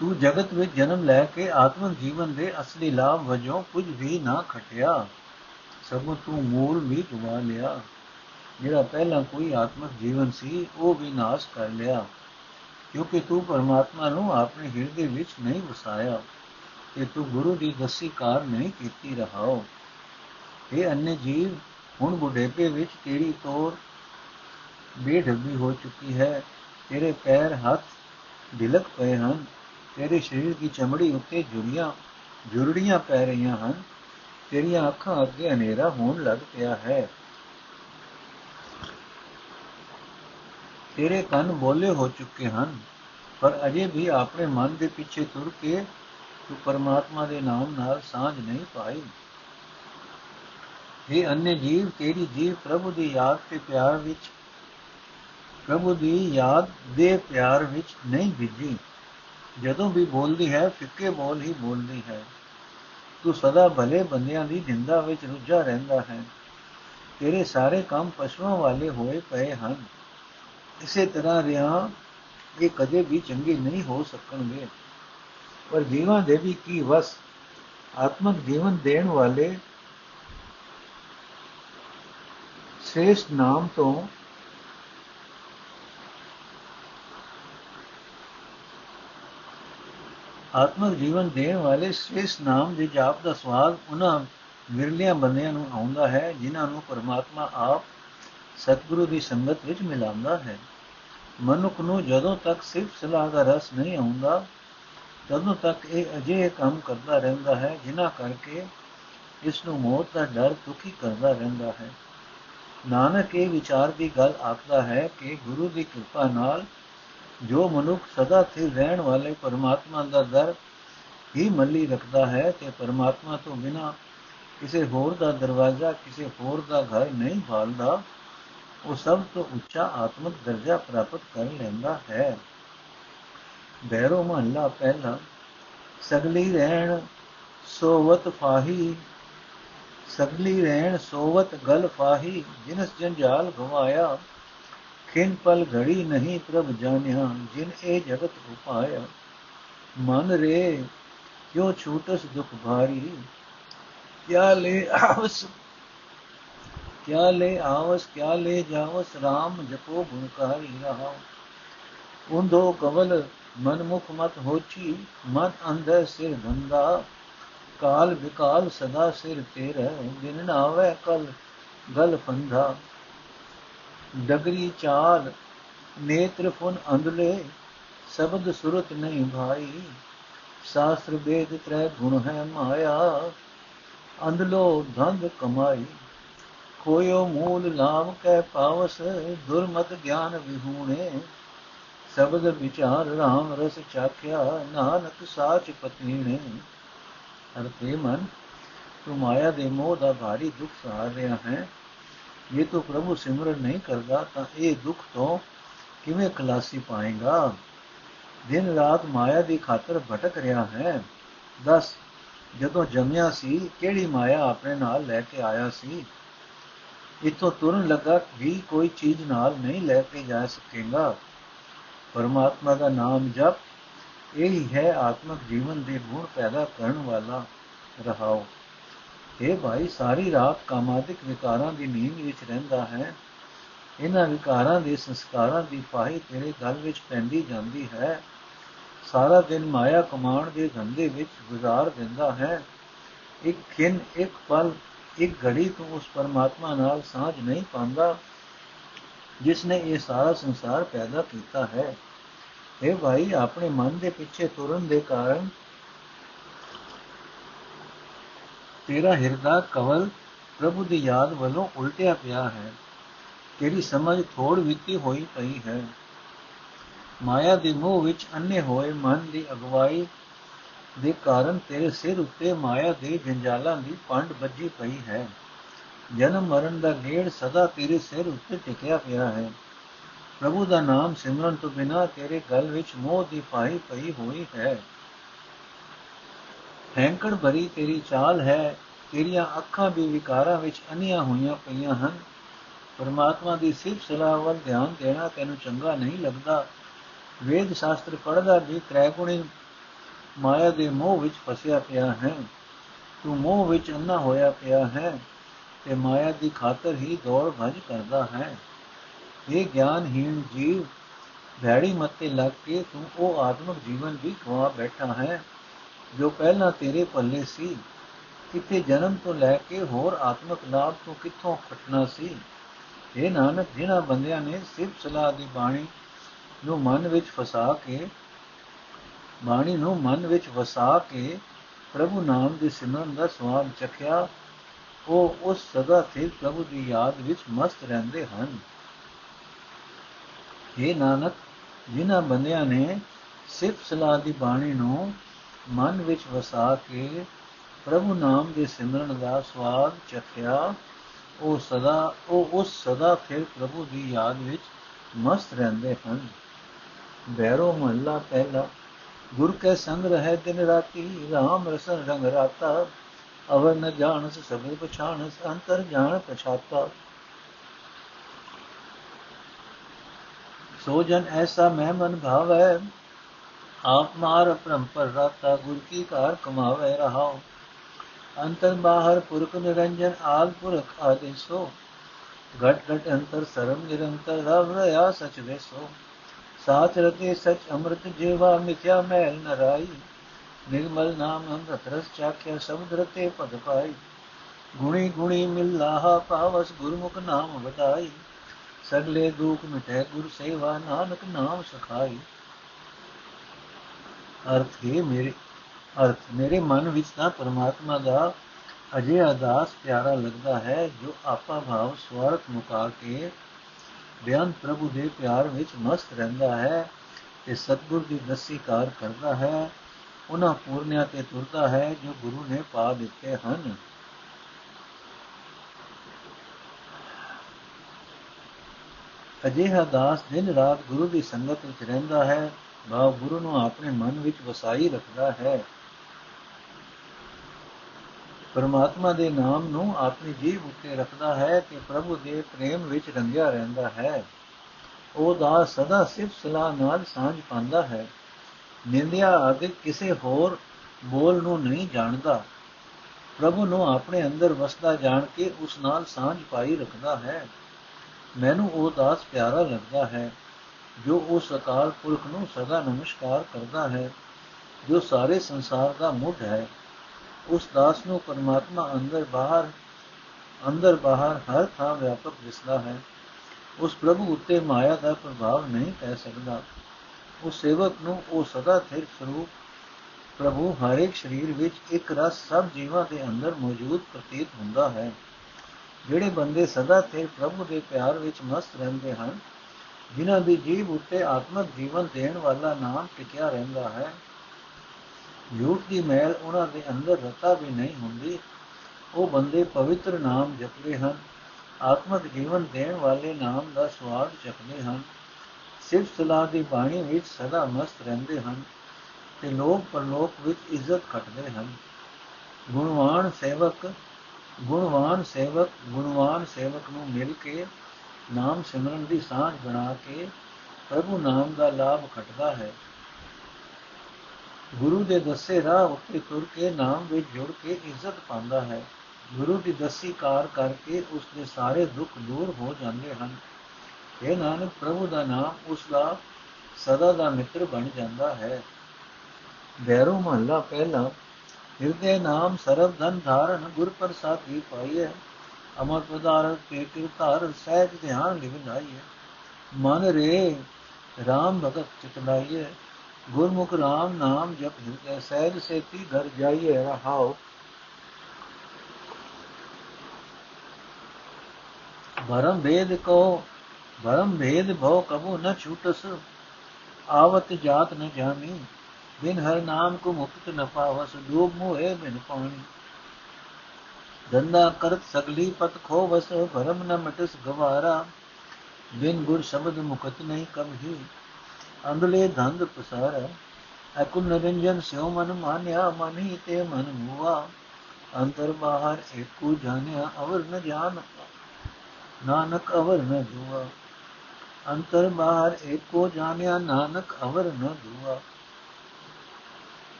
ਤੂੰ ਜਗਤ ਵਿੱਚ ਜਨਮ ਲੈ ਕੇ ਆਤਮਿਕ ਜੀਵਨ ਦੇ ਅਸਲੀ ਲਾਭ ਵਜੋਂ ਕੁਝ ਵੀ ਨਾ ਖਟਿਆ। ਸਗੋਂ ਤੂੰ ਮੂਲ ਵੀ ਗਵਾ ਲਿਆ। ਜਿਹੜਾ ਪਹਿਲਾਂ ਕੋਈ ਆਤਮਿਕ ਜੀਵਨ ਸੀ, ਉਹ ਵੀ ਨਾਸ਼ ਕਰ ਲਿਆ। ਕਿਉਂਕਿ ਤੂੰ ਪਰਮਾਤਮਾ ਨੂੰ ਆਪਣੇ ਹਿਰਦੇ ਵਿੱਚ ਨਹੀਂ ਵਸਾਇਆ। ਤੇ ਤੂੰ ਗੁਰੂ ਦੀ ਦਸੀ ਕਾਰ ਨਹੀਂ ਕੀਤੀ ਰਹਾਓ। ਇਹ ਅੰਨੇ ਜੀਵ ਹੁਣ ਬੁਢੇਪੇ ਵਿੱਚ ਤੇਰੀ ਤੋਰ ਬੇਢੱਬੀ ਹੋ ਚੁੱਕੀ ਹੈ। ਤੇਰੇ ਪੈਰ ਹੱਥ ਢਿਲਕ ਪਏ ਹਨ। ਤੇਰੇ ਸਰੀਰ ਦੀ ਚਮੜੀ ਉੱਤੇ ਜੁੜੀਆਂ, ਜੁਰੜੀਆਂ ਪੈ ਰਹੀਆਂ ਹਨ। ਤੇਰੀਆਂ ਅੱਖਾਂ ਅੱਗੇ ਹਨੇਰਾ ਹੋਣ ਲੱਗ ਪਿਆ ਹੈ। ਤੇਰੇ ਕੰਨ ਬੋਲੇ ਹੋ ਚੁੱਕੇ ਹਨ, ਪਰ ਅਜੇ ਵੀ ਆਪਣੇ ਮਨ ਦੇ ਪਿੱਛੇ ਤੁਰ ਕੇ ਤੂੰ ਪਰਮਾਤਮਾ ਦੇ ਨਾਮ ਨਾਲ ਸਾਝ ਨਹੀਂ ਪਾਈ। ਇਹ ਅੰਨੇ ਜੀਵ ਤੇਰੀ ਜੀਵ ਪ੍ਰਭੂ ਦੀ ਯਾਦ ਤੇ ਪਿਆਰ ਵਿੱਚ, ਪ੍ਰਭੂ ਦੀ ਯਾਦ ਦੇ ਪਿਆਰ ਵਿੱਚ ਨਹੀਂ ਵਿਜੀ ਜਦੋਂ ਵੀ ਬੋਲਦੀ ਹੈ, ਫਿੱਕੇ ਬੋਲ ਹੀ ਬੋਲਦੀ ਹੈ। ਤੂੰ ਸਦਾ ਭਲੇ ਬੰਦਿਆਂ ਦੀ ਨਿੰਦਾ ਵਿੱਚ ਰੁੱਝਾ ਰਹਿੰਦਾ ਹੈ। ਤੇਰੇ ਸਾਰੇ ਕੰਮ ਪਸ਼ੂਆਂ ਵਾਲੇ ਹੋਏ ਪਏ ਹਨ। ਇਸੇ ਤਰ੍ਹਾਂ ਰਿਆ, ਇਹ ਕਦੇ ਵੀ ਚੰਗੇ ਨਹੀਂ ਹੋ ਸਕਣਗੇ। ਪਰ ਜੀਵਾਂ ਦੇ ਵੀ ਕੀ ਵਸ? ਆਤਮਕ ਜੀਵਨ ਦੇਣ ਵਾਲੇ ਸ੍ਰੇਸ਼ਟ ਨਾਮ ਤੋਂ ਆਤਮਕ ਜੀਵਨ ਦੇਣ ਵਾਲੇ ਸ੍ਰੇਸ਼ਟ ਨਾਮ ਦੇ ਜਾਪ ਦਾ ਸਵਾਦ ਉਹਨਾਂ ਵਿਰਲਿਆਂ ਬੰਦਿਆਂ ਨੂੰ ਆਉਂਦਾ ਹੈ, ਜਿਨ੍ਹਾਂ ਨੂੰ ਪਰਮਾਤਮਾ ਆਪ ਸਤਿਗੁਰੂ ਦੀ ਸੰਗਤ ਵਿੱਚ ਮਿਲਾਉਂਦਾ ਹੈ। ਮਨੁੱਖ ਨੂੰ ਜਦੋਂ ਤੱਕ ਸਿਰਫ ਸਲਾਹ ਦਾ ਰਸ ਨਹੀਂ ਆਉਂਦਾ ਤਦੋਂ ਤੱਕ ਇਹ ਅਜੇ ਕੰਮ ਕਰਦਾ ਰਹਿੰਦਾ ਹੈ, ਜਿਨ੍ਹਾਂ ਕਰਕੇ ਇਸ ਨੂੰ ਮੌਤ ਦਾ ਡਰ ਦੁਖੀ ਕਰਦਾ ਰਹਿੰਦਾ ਹੈ। ਨਾਨਕ ਇਹ ਵਿਚਾਰ ਦੀ ਗੱਲ ਆਖਦਾ ਹੈ ਕਿ ਗੁਰੂ ਦੀ ਕਿਰਪਾ ਨਾਲ ਜੋ ਮਨੁੱਖ ਸਦਾ ਸਥਿਰ ਰਹਿਣ ਵਾਲੇ ਪਰਮਾਤਮਾ ਦਾ ਦਰ ਹੀ ਮੱਲੀ ਰੱਖਦਾ ਹੈ ਤੇ ਪਰਮਾਤਮਾ ਤੋਂ ਬਿਨਾ ਕਿਸੇ ਹੋਰ ਦਾ ਦਰਵਾਜ਼ਾ, ਕਿਸੇ ਹੋਰ ਦਾ ਘਰ ਨਹੀਂ ਭਾਲਦਾ, ਉਹ ਸਭ ਤੋਂ ਉੱਚਾ ਆਤਮਿਕ ਦਰਜਾ ਪ੍ਰਾਪਤ ਕਰ ਲੈਂਦਾ ਹੈ। ਬੈਰੋ ਮਹੱਲਾ ਪਹਿਲਾ, ਸਗਲੀ ਰਹਿਣ ਸੋਵਤ ਫਾਹੀ, ਸਗਲੀ ਰਹਿਣ ਸੋਵਤ ਗਲ ਫਾਹੀ, ਜਿਨਸ ਜੰਜਾਲ ਗਵਾਇਆ, ਖਿਨ ਪਲ ਘੜੀ ਨਹੀਂ ਪ੍ਰਭ ਜਾਣਿਆ, ਜਿਨ ਇਹ ਜਗਤ ਉਪਾਇਆ ਮਨ ਰੇ, ਕਿਉ ਛੂਟਸ ਦੁਖ ਭਾਰੀ? ਕਿਆ ਲੈ ਆਵਸ, ਕਿਆ ਲੈ ਆਵਸ, ਕਿਆ ਲੈ ਜਾਵਸ RAM ਜਪੋ ਗੁਣਕਾਰੀ ਰਹਾ। ਉੰਦੋ ਕਵਲ ਮਨ ਮੁਖ ਮਤ ਹੋਚੀ ਮਨ ਅੰਦਰ ਸਿਰ ਬੰਦਾ। ਕਾਲ ਵਿਕਾਲ ਸਦਾ ਸਿਰ ਤੇਰਾ ਦਿਨ ਨਾਵੇ ਕਲ ਗਲ ਫੰਧਾ ਡਗਰੀ ਚਾਲ, ਨੇਤਰ ਫੁਨ ਅੰਧਲੇ, ਸ਼ਬਦ ਸੁਰਤ ਨਹੀਂ ਭਾਈ। ਸ਼ਾਸਤਰ ਵੇਦ ਤ੍ਰੈ ਗੁਣ ਹੈ ਮਾਇਆ, ਅੰਧਲੋ ਧੰਦ ਕਮਾਈ। ਕੋਇਓ ਮੂਲ ਨਾਮ ਕੈ ਪਾਵਸ, ਦੁਰਮਤ ਗਿਆਨ ਵਿਹੂਣੇ। ਸ਼ਬਦ ਵਿਚਾਰ RAM ਰਸ ਚਾਖਿਆ, ਨਾਨਕ ਸਾਚ ਪਤੀਣੇ ਅਰਥੇ ਮਨ, ਤੂੰ ਮਾਇਆ ਦੇ ਮੋਹ ਦਾ ਭਾਰੀ ਦੁੱਖ ਸਹਾਰ ਰਿਹਾ ਹੈ। ਇਹ ਤੂੰ ਪ੍ਰਭੂ ਸਿਮਰਨ ਨਹੀਂ ਕਰਦਾ, ਤਾਂ ਇਹ ਦੁੱਖ ਤੋਂ ਕਿਵੇਂ ਖਲਾਸੀ ਪਾਏਗਾ? ਦਿਨ ਰਾਤ ਮਾਇਆ ਦੀ ਖਾਤਰ ਭਟਕ ਰਿਹਾ ਹੈ। ਦੱਸ, ਜਦੋਂ ਜੰਮਿਆ ਸੀ, ਕਿਹੜੀ ਮਾਇਆ ਆਪਣੇ ਨਾਲ ਲੈ ਕੇ ਆਇਆ ਸੀ? ਇਤੋਂ ਤੁਰਨ ਲੱਗਾ ਵੀ ਕੋਈ ਚੀਜ਼ ਨਾਲ ਨਹੀਂ ਲੈ ਕੇ ਜਾ ਸਕੇਗਾ। ਪਰਮਾਤਮਾ ਦਾ ਨਾਮ ਜਪ, ਇਹ ਹੈ ਆਤਮਿਕ ਜੀਵਨ ਦੇ ਗੁਣ ਪੈਦਾ ਕਰਨ ਵਾਲਾ ਰਹਾਓ। ਇਹ ਭਾਈ, ਸਾਰੀ ਰਾਤ ਕਾਮਾਦਿਕ ਵਿਕਾਰਾਂ ਦੀ ਨੀਂਦ ਵਿੱਚ ਰਹਿੰਦਾ ਹੈ। ਇਹਨਾਂ ਵਿਕਾਰਾਂ ਦੇ ਸੰਸਕਾਰਾਂ ਦੀ ਫਾਹੀ ਤੇਰੇ ਗਲ ਵਿੱਚ ਪੈਂਦੀ ਜਾਂਦੀ ਹੈ। ਸਾਰਾ ਦਿਨ ਮਾਇਆ ਕਮਾਣ ਦੇ ਧੰਦੇ ਵਿੱਚ ਗੁਜ਼ਾਰ ਦਿੰਦਾ ਹੈ। ਇੱਕ ਖਿੰ ਇੱਕ ਪਲ, ਇੱਕ ਘੜੀ ਤੋਂ ਉਸ ਪਰਮਾਤਮਾ ਨਾਲ ਸਾਝ ਨਹੀਂ ਪਾਉਂਦਾ। ਜਿਸ ਨੇ ਇਹ ਸਾਰਾ ਸੰਸਾਰ ਪੈਦਾ ਕੀਤਾ ਹੈ। ਇਹ ਭਾਈ, ਆਪਣੇ ਮਨ ਦੇ ਪਿੱਛੇ ਤੁਰਨ ਦੇ ਕਾਰਨ ਤੇਰਾ ਹਿਰਦਾ ਕਵਲ ਪ੍ਰਭੂ ਦੀ ਯਾਦ ਵੱਲੋਂ ਉਲਟਿਆ ਪਿਆ ਹੈ। ਤੇਰੀ ਸਮਝ ਥੋੜ ਵਿੱਤੀ ਹੋਈ ਪਈ ਹੈ। ਮਾਇਆ ਦੇ ਮੋਹ ਵਿੱਚ ਅੰਨੇ ਹੋਏ ਮਨ ਦੀ ਅਗਵਾਈ ਦੇ ਕਾਰਨ ਤੇਰੇ ਸਿਰ ਉੱਤੇ ਮਾਇਆ ਦੇ ਜੰਜਾਲਾਂ ਦੀ ਪੰਡ ਵੱਜੀ ਪਈ ਹੈ। ਜਨਮ ਮਰਨ ਦਾ ਗੇੜ ਸਦਾ ਤੇਰੇ ਸਿਰ ਉੱਤੇ ਟਿਕਿਆ ਪਿਆ ਹੈ। ਪ੍ਰਭੂ ਦਾ ਨਾਮ ਸਿਮਰਨ ਤੋਂ ਬਿਨਾ ਤੇਰੇ ਗਲ ਵਿੱਚ ਮੋਹ ਦੀ ਪਾਈ ਪਈ ਹੋਈ ਹੈ। ਹੈਂਕੜ ਭਰੀ ਤੇਰੀ ਚਾਲ ਹੈ, ਤੇਰੀਆਂ ਅੱਖਾਂ ਵੀ ਵਿਕਾਰਾਂ ਵਿੱਚ ਅਨੀਆਂ ਹੋਈਆਂ ਪਈਆਂ ਹਨ। ਪਰਮਾਤਮਾ ਦੀ ਸਿਫਤ ਸਲਾਹ ਵੱਲ ਧਿਆਨ ਦੇਣਾ ਤੈਨੂੰ ਚੰਗਾ ਨਹੀਂ ਲੱਗਦਾ। ਵੇਦ ਸ਼ਾਸਤਰ ਪੜ੍ਹਦਾ ਵੀ ਤ੍ਰੈਗੁਣੀ ਮਾਇਆ ਦੇ ਮੋਹ ਵਿੱਚ ਫਸਿਆ ਪਿਆ ਹੈ। ਤੂੰ ਮੋਹ ਵਿੱਚ ਅੰਨਾ ਹੋਇਆ ਪਿਆ ਹੈ। ਤੇ ਮਾਇਆ ਦੀ ਖਾਤਰ ਹੀ ਦੌੜ ਭਜ ਕਰਦਾ ਹੈ। ਇਹ ਗਿਆਨਹੀਣ ਜੀਵ ਭੈੜੀ ਮੱਤੇ ਲੱਗ ਕੇ ਤੂੰ ਉਹ ਆਤਮਿਕ ਜੀਵਨ ਵੀ ਖਵਾ ਬੈਠਾ ਹੈ, ਜੋ ਪਹਿਲਾਂ ਤੇਰੇ ਪੱਲੇ ਸੀ। ਕਿਤੇ ਜਨਮ ਤੋਂ ਲੈ ਕੇ ਹੋਰ ਆਤਮਿਕ ਲਾਭ ਤੋਂ ਕਿੱਥੋਂ ਖਟਣਾ ਸੀ? ਇਹ ਨਾਨਕ, ਜਿਨ੍ਹਾਂ ਬੰਦਿਆਂ ਨੇ ਸਿਰਫ ਸਲਾਹ ਦੀ ਬਾਣੀ ਨੂੰ ਮਨ ਵਿੱਚ ਫਸਾ ਕੇ, ਬਾਣੀ ਨੂੰ ਮਨ ਵਿੱਚ ਵਸਾ ਕੇ ਪ੍ਰਭੂ ਨਾਮ ਦੇ ਸਿਮਰਨ ਦਾ ਸਵਾਦ ਚਖਿਆ ਉਹ ਉਸ ਸਦਾ ਸਥਿਰ ਪ੍ਰਭੂ ਦੀ ਯਾਦ ਵਿੱਚ ਮਸਤ ਰਹਿੰਦੇ ਹਨ। ਇਹ ਨਾਨਕ, ਜਿਨ੍ਹਾਂ ਬੰਦਿਆਂ ਨੇ ਸਿਰਫ ਸਲਾਹ ਦੀ ਬਾਣੀ ਨੂੰ ਮਨ ਵਿੱਚ ਵਸਾ ਕੇ ਪ੍ਰਭੂ ਨਾਮ ਦੇ ਸਿਮਰਨ ਦਾ ਸਵਾਦ ਚਖਿਆ, ਉਹ ਸਦਾ, ਉਹ ਉਸ ਸਦਾ ਫਿਰ ਪ੍ਰਭੂ ਦੀ ਯਾਦ ਵਿੱਚ ਮਸਤ ਰਹਿੰਦੇ ਹਨ। ਬੈਰੋ ਮਹੱਲਾ ਪਹਿਲਾ, ਗੁਰ ਕੇ ਸੰਗ ਰਹੇ ਦਿਨ ਰਾਤੀ RAM ਰਸਨ ਰੰਗ ਰਾਤਾ ਅਵਰ ਨ ਜਾਣਸ ਸਭੇ ਪਛਾਣਸ ਅੰਤਰ ਜਾਣ ਪਛਾਤਾ ਸੋ ਜਨ ਐਸਾ ਮਹਿਮਨ ਭਾਵ ਹੈ ਆਪ ਮਾਰ ਪਰੰਪਰ ਰਾਤਾ ਗੁਰ ਕੀ ਕਾਰ ਕਮਾਵੇ ਰਹਾਓ ਅੰਤਰ ਬਾਹਰ ਪੁਰਖ ਨਿਰੰਜਨ ਆਦ ਪੁਰਖ ਆਦੇਸੋ ਘਟ ਘਟ ਅੰਤਰ ਸਰਮ ਨਿਰੰਤਰ ਰਵ ਰਿਆ ਸਚ ਦੇਸੋ ਸਾਚ ਰਤੇ ਸਚ ਅੰਮ੍ਰਿਤ ਜੀਵਾ ਮਿਥਿਆ ਮੈਲ ਨਰਾਈ ਨਿਰਮਲ ਨਾਮ ਅੰਮ੍ਰਿਤ ਰਸ ਚਾਖਿਆ ਸ਼ਬਦ ਰਤੇ ਪਦ ਪਾਈ। ਗੁਣੀ ਗੁਣੀ ਮਿਲਾਹਾ ਪਾਵਸ ਗੁਰਮੁਖ ਨਾਮ ਵਧਾਈ। ਸਗਲੇ ਦੁਖ ਮਿਟੇ ਗੁਰ ਸੇਵਾ ਨਾਨਕ ਨਾਮ ਸਖਾਈ। ਅਰਥ ਹੈ ਮੇਰੇ, ਅਰਥ ਮੇਰੇ ਮਨ ਵਿੱਚ ਤਾਂ ਪਰਮਾਤਮਾ ਦਾ ਅਜੇ ਅਦਾਸ ਪਿਆਰਾ ਲੱਗਦਾ ਹੈ, ਜੋ ਆਪਾ ਭਾਵ ਸਵਾਰਥ ਮੁਕਾ ਕੇ ਬਿਆਨ ਪ੍ਰਭੂ ਦੇ ਪਿਆਰ ਵਿੱਚ ਮਸਤ ਰਹਿੰਦਾ ਹੈ ਤੇ ਸਤਗੁਰ ਦੀ ਦਸੀ ਕਾਰ ਕਰਦਾ ਹੈ। ਉਹਨਾਂ ਪੂਰਨਿਆਂ ਤੇ ਤੁਰਦਾ ਹੈ ਜੋ ਗੁਰੂ ਨੇ ਪਾ ਦਿੱਤੇ ਹਨ। ਅਜਿਹਾ ਦਾਸ ਦਿਨ ਰਾਤ ਗੁਰੂ ਦੀ ਸੰਗਤ ਵਿੱਚ ਰਹਿੰਦਾ ਹੈ, ਭਾਵ ਗੁਰੂ ਨੂੰ ਆਪਣੇ ਮਨ ਵਿੱਚ ਵਸਾਈ ਰੱਖਦਾ ਹੈ। ਪਰਮਾਤਮਾ ਦੇ ਨਾਮ ਨੂੰ ਆਪਣੀ ਜੀਭ ਉੱਤੇ ਰੱਖਦਾ ਹੈ ਤੇ ਪ੍ਰਭੂ ਦੇ ਪ੍ਰੇਮ ਵਿੱਚ ਰੰਗਿਆ ਰਹਿੰਦਾ ਹੈ। ਉਹ ਦਾ ਸਦਾ ਸਿਫਤ ਸਲਾਹ ਨਾਲ ਸਾਂਝ ਪਾਉਂਦਾ ਹੈ। ਨਿੰਦਿਆ ਆਦਿ ਕਿਸੇ ਹੋਰ ਬੋਲ ਨੂੰ ਨਹੀਂ ਜਾਣਦਾ। ਪ੍ਰਭੂ ਨੂੰ ਆਪਣੇ ਅੰਦਰ ਵਸਦਾ ਜਾਣ ਕੇ ਉਸ ਨਾਲ ਸਾਂਝ ਪਾਈ ਰੱਖਦਾ ਹੈ। ਮੈਨੂੰ ਉਹ ਦਾਸ ਪਿਆਰਾ ਲੱਗਦਾ ਹੈ, ਜੋ ਉਸ ਅਕਾਲ ਪੁਰਖ ਨੂੰ ਸਦਾ ਨਮਸਕਾਰ ਕਰਦਾ ਹੈ, ਜੋ ਸਾਰੇ ਸੰਸਾਰ ਦਾ ਮੁੱਢ ਹੈ। ਉਸ ਦਾਸ ਨੂੰ ਪਰਮਾਤਮਾ ਅੰਦਰ ਬਾਹਰ ਅੰਦਰ ਬਾਹਰ ਹਰ ਥਾਂ ਵਿਆਪਕ ਦਿਸਦਾ ਹੈ। ਉਸ ਪ੍ਰਭੂ ਉੱਤੇ ਮਾਇਆ ਦਾ ਪ੍ਰਭਾਵ ਨਹੀਂ ਪੈ ਸਕਦਾ। ਉਸ ਸੇਵਕ ਨੂੰ ਉਹ ਸਦਾ ਸਥਿਰ ਸਰੂਪ ਪ੍ਰਭੂ ਹਰ ਇੱਕ ਸਰੀਰ ਵਿੱਚ ਇੱਕ ਰਸ ਸਭ ਜੀਵਾਂ ਦੇ ਅੰਦਰ ਮੌਜੂਦ ਪ੍ਰਤੀਤ ਹੁੰਦਾ ਹੈ। ਜਿਹੜੇ ਬੰਦੇ ਸਦਾ ਸਥਿਰ ਪ੍ਰਭੂ ਦੇ ਪਿਆਰ ਵਿੱਚ ਮਸਤ ਰਹਿੰਦੇ ਹਨ, ਜਿਨ੍ਹਾਂ ਦੀ ਜੀਵ ਉੱਤੇ ਆਤਮਿਕ ਜੀਵਨ ਦੇਣ ਵਾਲਾ ਨਾਮ ਟਿਕਿਆ ਰਹਿੰਦਾ ਹੈ ਝੂਠ ਦੀ ਮੈਲ ਉਹਨਾਂ ਦੇ ਅੰਦਰ ਰਤਾ ਵੀ ਨਹੀਂ ਹੁੰਦੀ, ਉਹ ਬੰਦੇ ਪਵਿੱਤਰ ਨਾਮ ਜਪਦੇ ਹਨ, ਆਤਮਿਕ ਜੀਵਨ ਦੇਣ ਵਾਲੇ ਨਾਮ ਦਾ ਸਵਾਦ ਚੱਖਦੇ ਹਨ। ਸਿਰਫ ਸਲਾਹ ਦੀ ਬਾਣੀ ਵਿੱਚ ਸਦਾ ਮਸਤ ਰਹਿੰਦੇ ਹਨ ਤੇ ਲੋਕ ਪਰਲੋਕ ਵਿੱਚ ਇੱਜ਼ਤ ਖਟਦੇ ਹਨ। ਗੁਣਵਾਨ ਸੇਵਕ ਗੁਣਵਾਨ ਸੇਵਕ ਗੁਣਵਾਨ ਸੇਵਕ ਨੂੰ ਮਿਲ ਕੇ ਨਾਮ ਸਿਮਰਨ ਦੀ ਸਾਂਝ ਬਣਾ ਕੇ ਪ੍ਰਭੂ ਨਾਮ ਦਾ ਲਾਭ ਖਟਦਾ ਹੈ। ਗੁਰੂ ਦੇ ਦੱਸੇ ਰਾਹ ਉੱਤੇ ਤੁਰ ਕੇ ਨਾਮ ਵਿੱਚ ਜੁੜ ਕੇ ਇੱਜ਼ਤ ਪਾਉਂਦਾ ਹੈ। ਗੁਰੂ ਦੀ ਦਸੀ ਕਾਰ ਕਰਕੇ ਉਸ ਦੇ ਸਾਰੇ ਦੁੱਖ ਦੂਰ ਹੋ ਜਾਂਦੇ ਹਨ। ਇਹ ਨਾਨਕ, ਪ੍ਰਭੂ ਦਾ ਨਾਮ ਉਸ ਦਾ ਸਦਾ ਦਾ ਮਿੱਤਰ ਬਣ ਜਾਂਦਾ ਹੈ। ਬੈਰੋ ਮਹੱਲਾ ਪਹਿਲਾ, ਹਿਰਦੇ ਨਾਮ ਸਰਬ ਧਨ ਧਾਰਨ ਗੁਰ ਪ੍ਰਸਾਦੀ ਪਾਈਏ ਅਮਰ ਪਦਾਰਥ ਕੇ ਕਿਰਤਾਰ ਸਹਿਜ ਧਿਆਨ ਲਿਵਨਾਈਏ ਮਨ ਰੇ RAM ਭਗਤ ਚਿਤਲਾਈਏ ਗੁਰਮੁਖ RAM ਨਾਮ ਜਪ ਹਿਰਦੇ ਸਹਿਜ ਸੇਤੀ ਘਰ ਜਾਈਏ ਰਹਾਓ ਭਰਮ ਭੇਦ ਕੋ ਭਰਮ ਭੇਦ ਭਉ ਕਬੂ ਨ ਛੂਟਸ, ਆਵਤ ਜਾਤ ਨ ਜਾਣੀ ਬਿਨ ਹਰ ਨਾਮ ਕੋ ਮੁਕਤ ਨ ਪਾਵਸ ਡੂਬ ਮੋਏ ਬਿਨ ਪਾਣੀ ਦੰਦਾ ਕਰਤ ਸਗਲੀ ਪਤ ਖੋ ਵਸ ਭਰਮ ਨ ਮਟਸ ਗਵਾਰਾ, ਬਿਨ ਗੁਰ ਸ਼ਬਦ ਮੁਕਤ ਨਹੀਂ ਕਬਹੀ ਅੰਦਲੇ ਧੰਦ ਪਸਾਰਾ ਅਕੁਨ ਨਰਿੰਜਨ ਸਿਉ ਮਨ ਮਾਨਿਆ, ਮਨਿ ਤੇ ਮਨ ਮੂਆ। ਅੰਤਰ ਬਾਹਰ ਏਕੂ ਜਾਣਿਆ, ਅਵਰ ਨ ਜਾਣ ਨਾਨਕ ਅਵਰ ਨ ਜੁਆ। ਅੰਤਰ ਬਾਹਰ ਏਕੋ ਜਾਣਿਆ ਨਾਨਕ ਅਵਰ ਨ ਦੂਆ।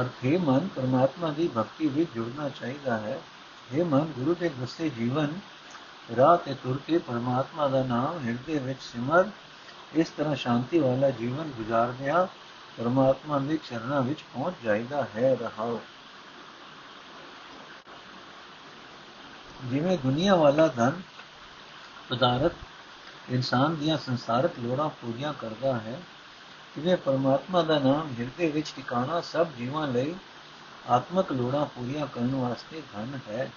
ਅਰਥੇ ਮਨ ਪਰਮਾਤਮਾ ਦੀ ਭਗਤੀ ਵਿੱਚ ਜੁੜਨਾ ਚਾਹੀਦਾ ਹੈ। ਇਹ ਮਨ, ਗੁਰੂ ਦੇ ਦੱਸੇ ਜੀਵਨ, ਰਾਹ ਤੇ ਤੁਰ ਕੇ ਪਰਮਾਤਮਾ ਦਾ ਨਾਮ ਹਿਰਦੇ ਵਿੱਚ ਸਿਮਰ, ਇਸ ਤਰ੍ਹਾਂ ਸ਼ਾਂਤੀ ਵਾਲਾ ਜੀਵਨ ਗੁਜ਼ਾਰਦਿਆਂ ਪਰਮਾਤਮਾ ਦੇ ਚਰਨਾਂ ਵਿੱਚ ਪਹੁੰਚ ਜਾਈਦਾ ਹੈ, ਰਹਾਓ। ਜਿਵੇਂ ਦੁਨੀਆ ਵਾਲਾ ਧਨ ਪਦਾਰਥ ਇਨਸਾਨ ਦੀਆਂ ਸੰਸਾਰਕ ਲੋੜਾਂ ਪੂਰੀਆਂ ਕਰਦਾ ਹੈ, ਜਿਵੇਂ ਪਰਮਾਤਮਾ ਦਾ ਨਾਮ ਹਿਰਦੇ ਵਿੱਚ ਟਿਕਾਣਾ ਸਭ ਜੀਵਾਂ ਲਈ ਆਤਮਕ ਲੋੜਾਂ ਪੂਰੀਆਂ ਕਰਨ ਵਾਸਤੇ ਧਨ ਹੈ।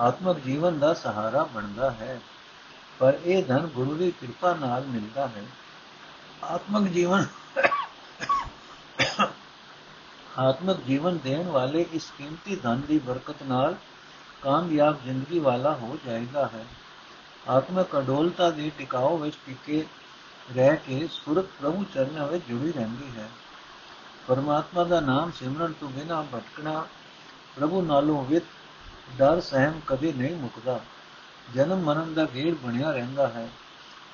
ਆਤਮਕ ਜੀਵਨ ਦਾ ਸਹਾਰਾ ਬਣਦਾ ਹੈ, ਪਰ ਇਹ ਧਨ ਗੁਰੂ ਦੀ ਕਿਰਪਾ ਨਾਲ ਮਿਲਦਾ ਹੈ। ਆਤਮਕ ਜੀਵਨ ਆਤਮਕ ਜੀਵਨ ਦੇਣ ਵਾਲੇ ਇਸ ਕੀਮਤੀ ਧਨ ਦੀ ਬਰਕਤ ਨਾਲ ਕਾਮਯਾਬ ਜ਼ਿੰਦਗੀ ਵਾਲਾ ਹੋ ਜਾਏਗਾ ਹੈ। ਆਤਮਕ ਅਡੋਲਤਾ ਦੇ ਟਿਕਾਓ ਵਿੱਚ ਟਿਕੇ ਰਹਿ ਕੇ ਸੁਰਤ ਪ੍ਰਭੂ ਚਰਨਾਂ ਵਿੱਚ ਜੁੜੀ ਰਹਿੰਦੀ ਹੈ। ਪਰਮਾਤਮਾ ਦਾ ਨਾਮ ਸਿਮਰਨ ਤੋਂ ਬਿਨਾ ਭਟਕਣਾ ਪ੍ਰਭੂ ਨਾਲੋਂ ਵਿਤ ਡਰ ਸਹਿਮ ਕਦੇ ਨਹੀਂ ਮੁੱਕਦਾ। ਜਨਮ ਮਰਨ ਦਾ ਗੇੜ ਬਣਿਆ ਰਹਿੰਦਾ ਹੈ।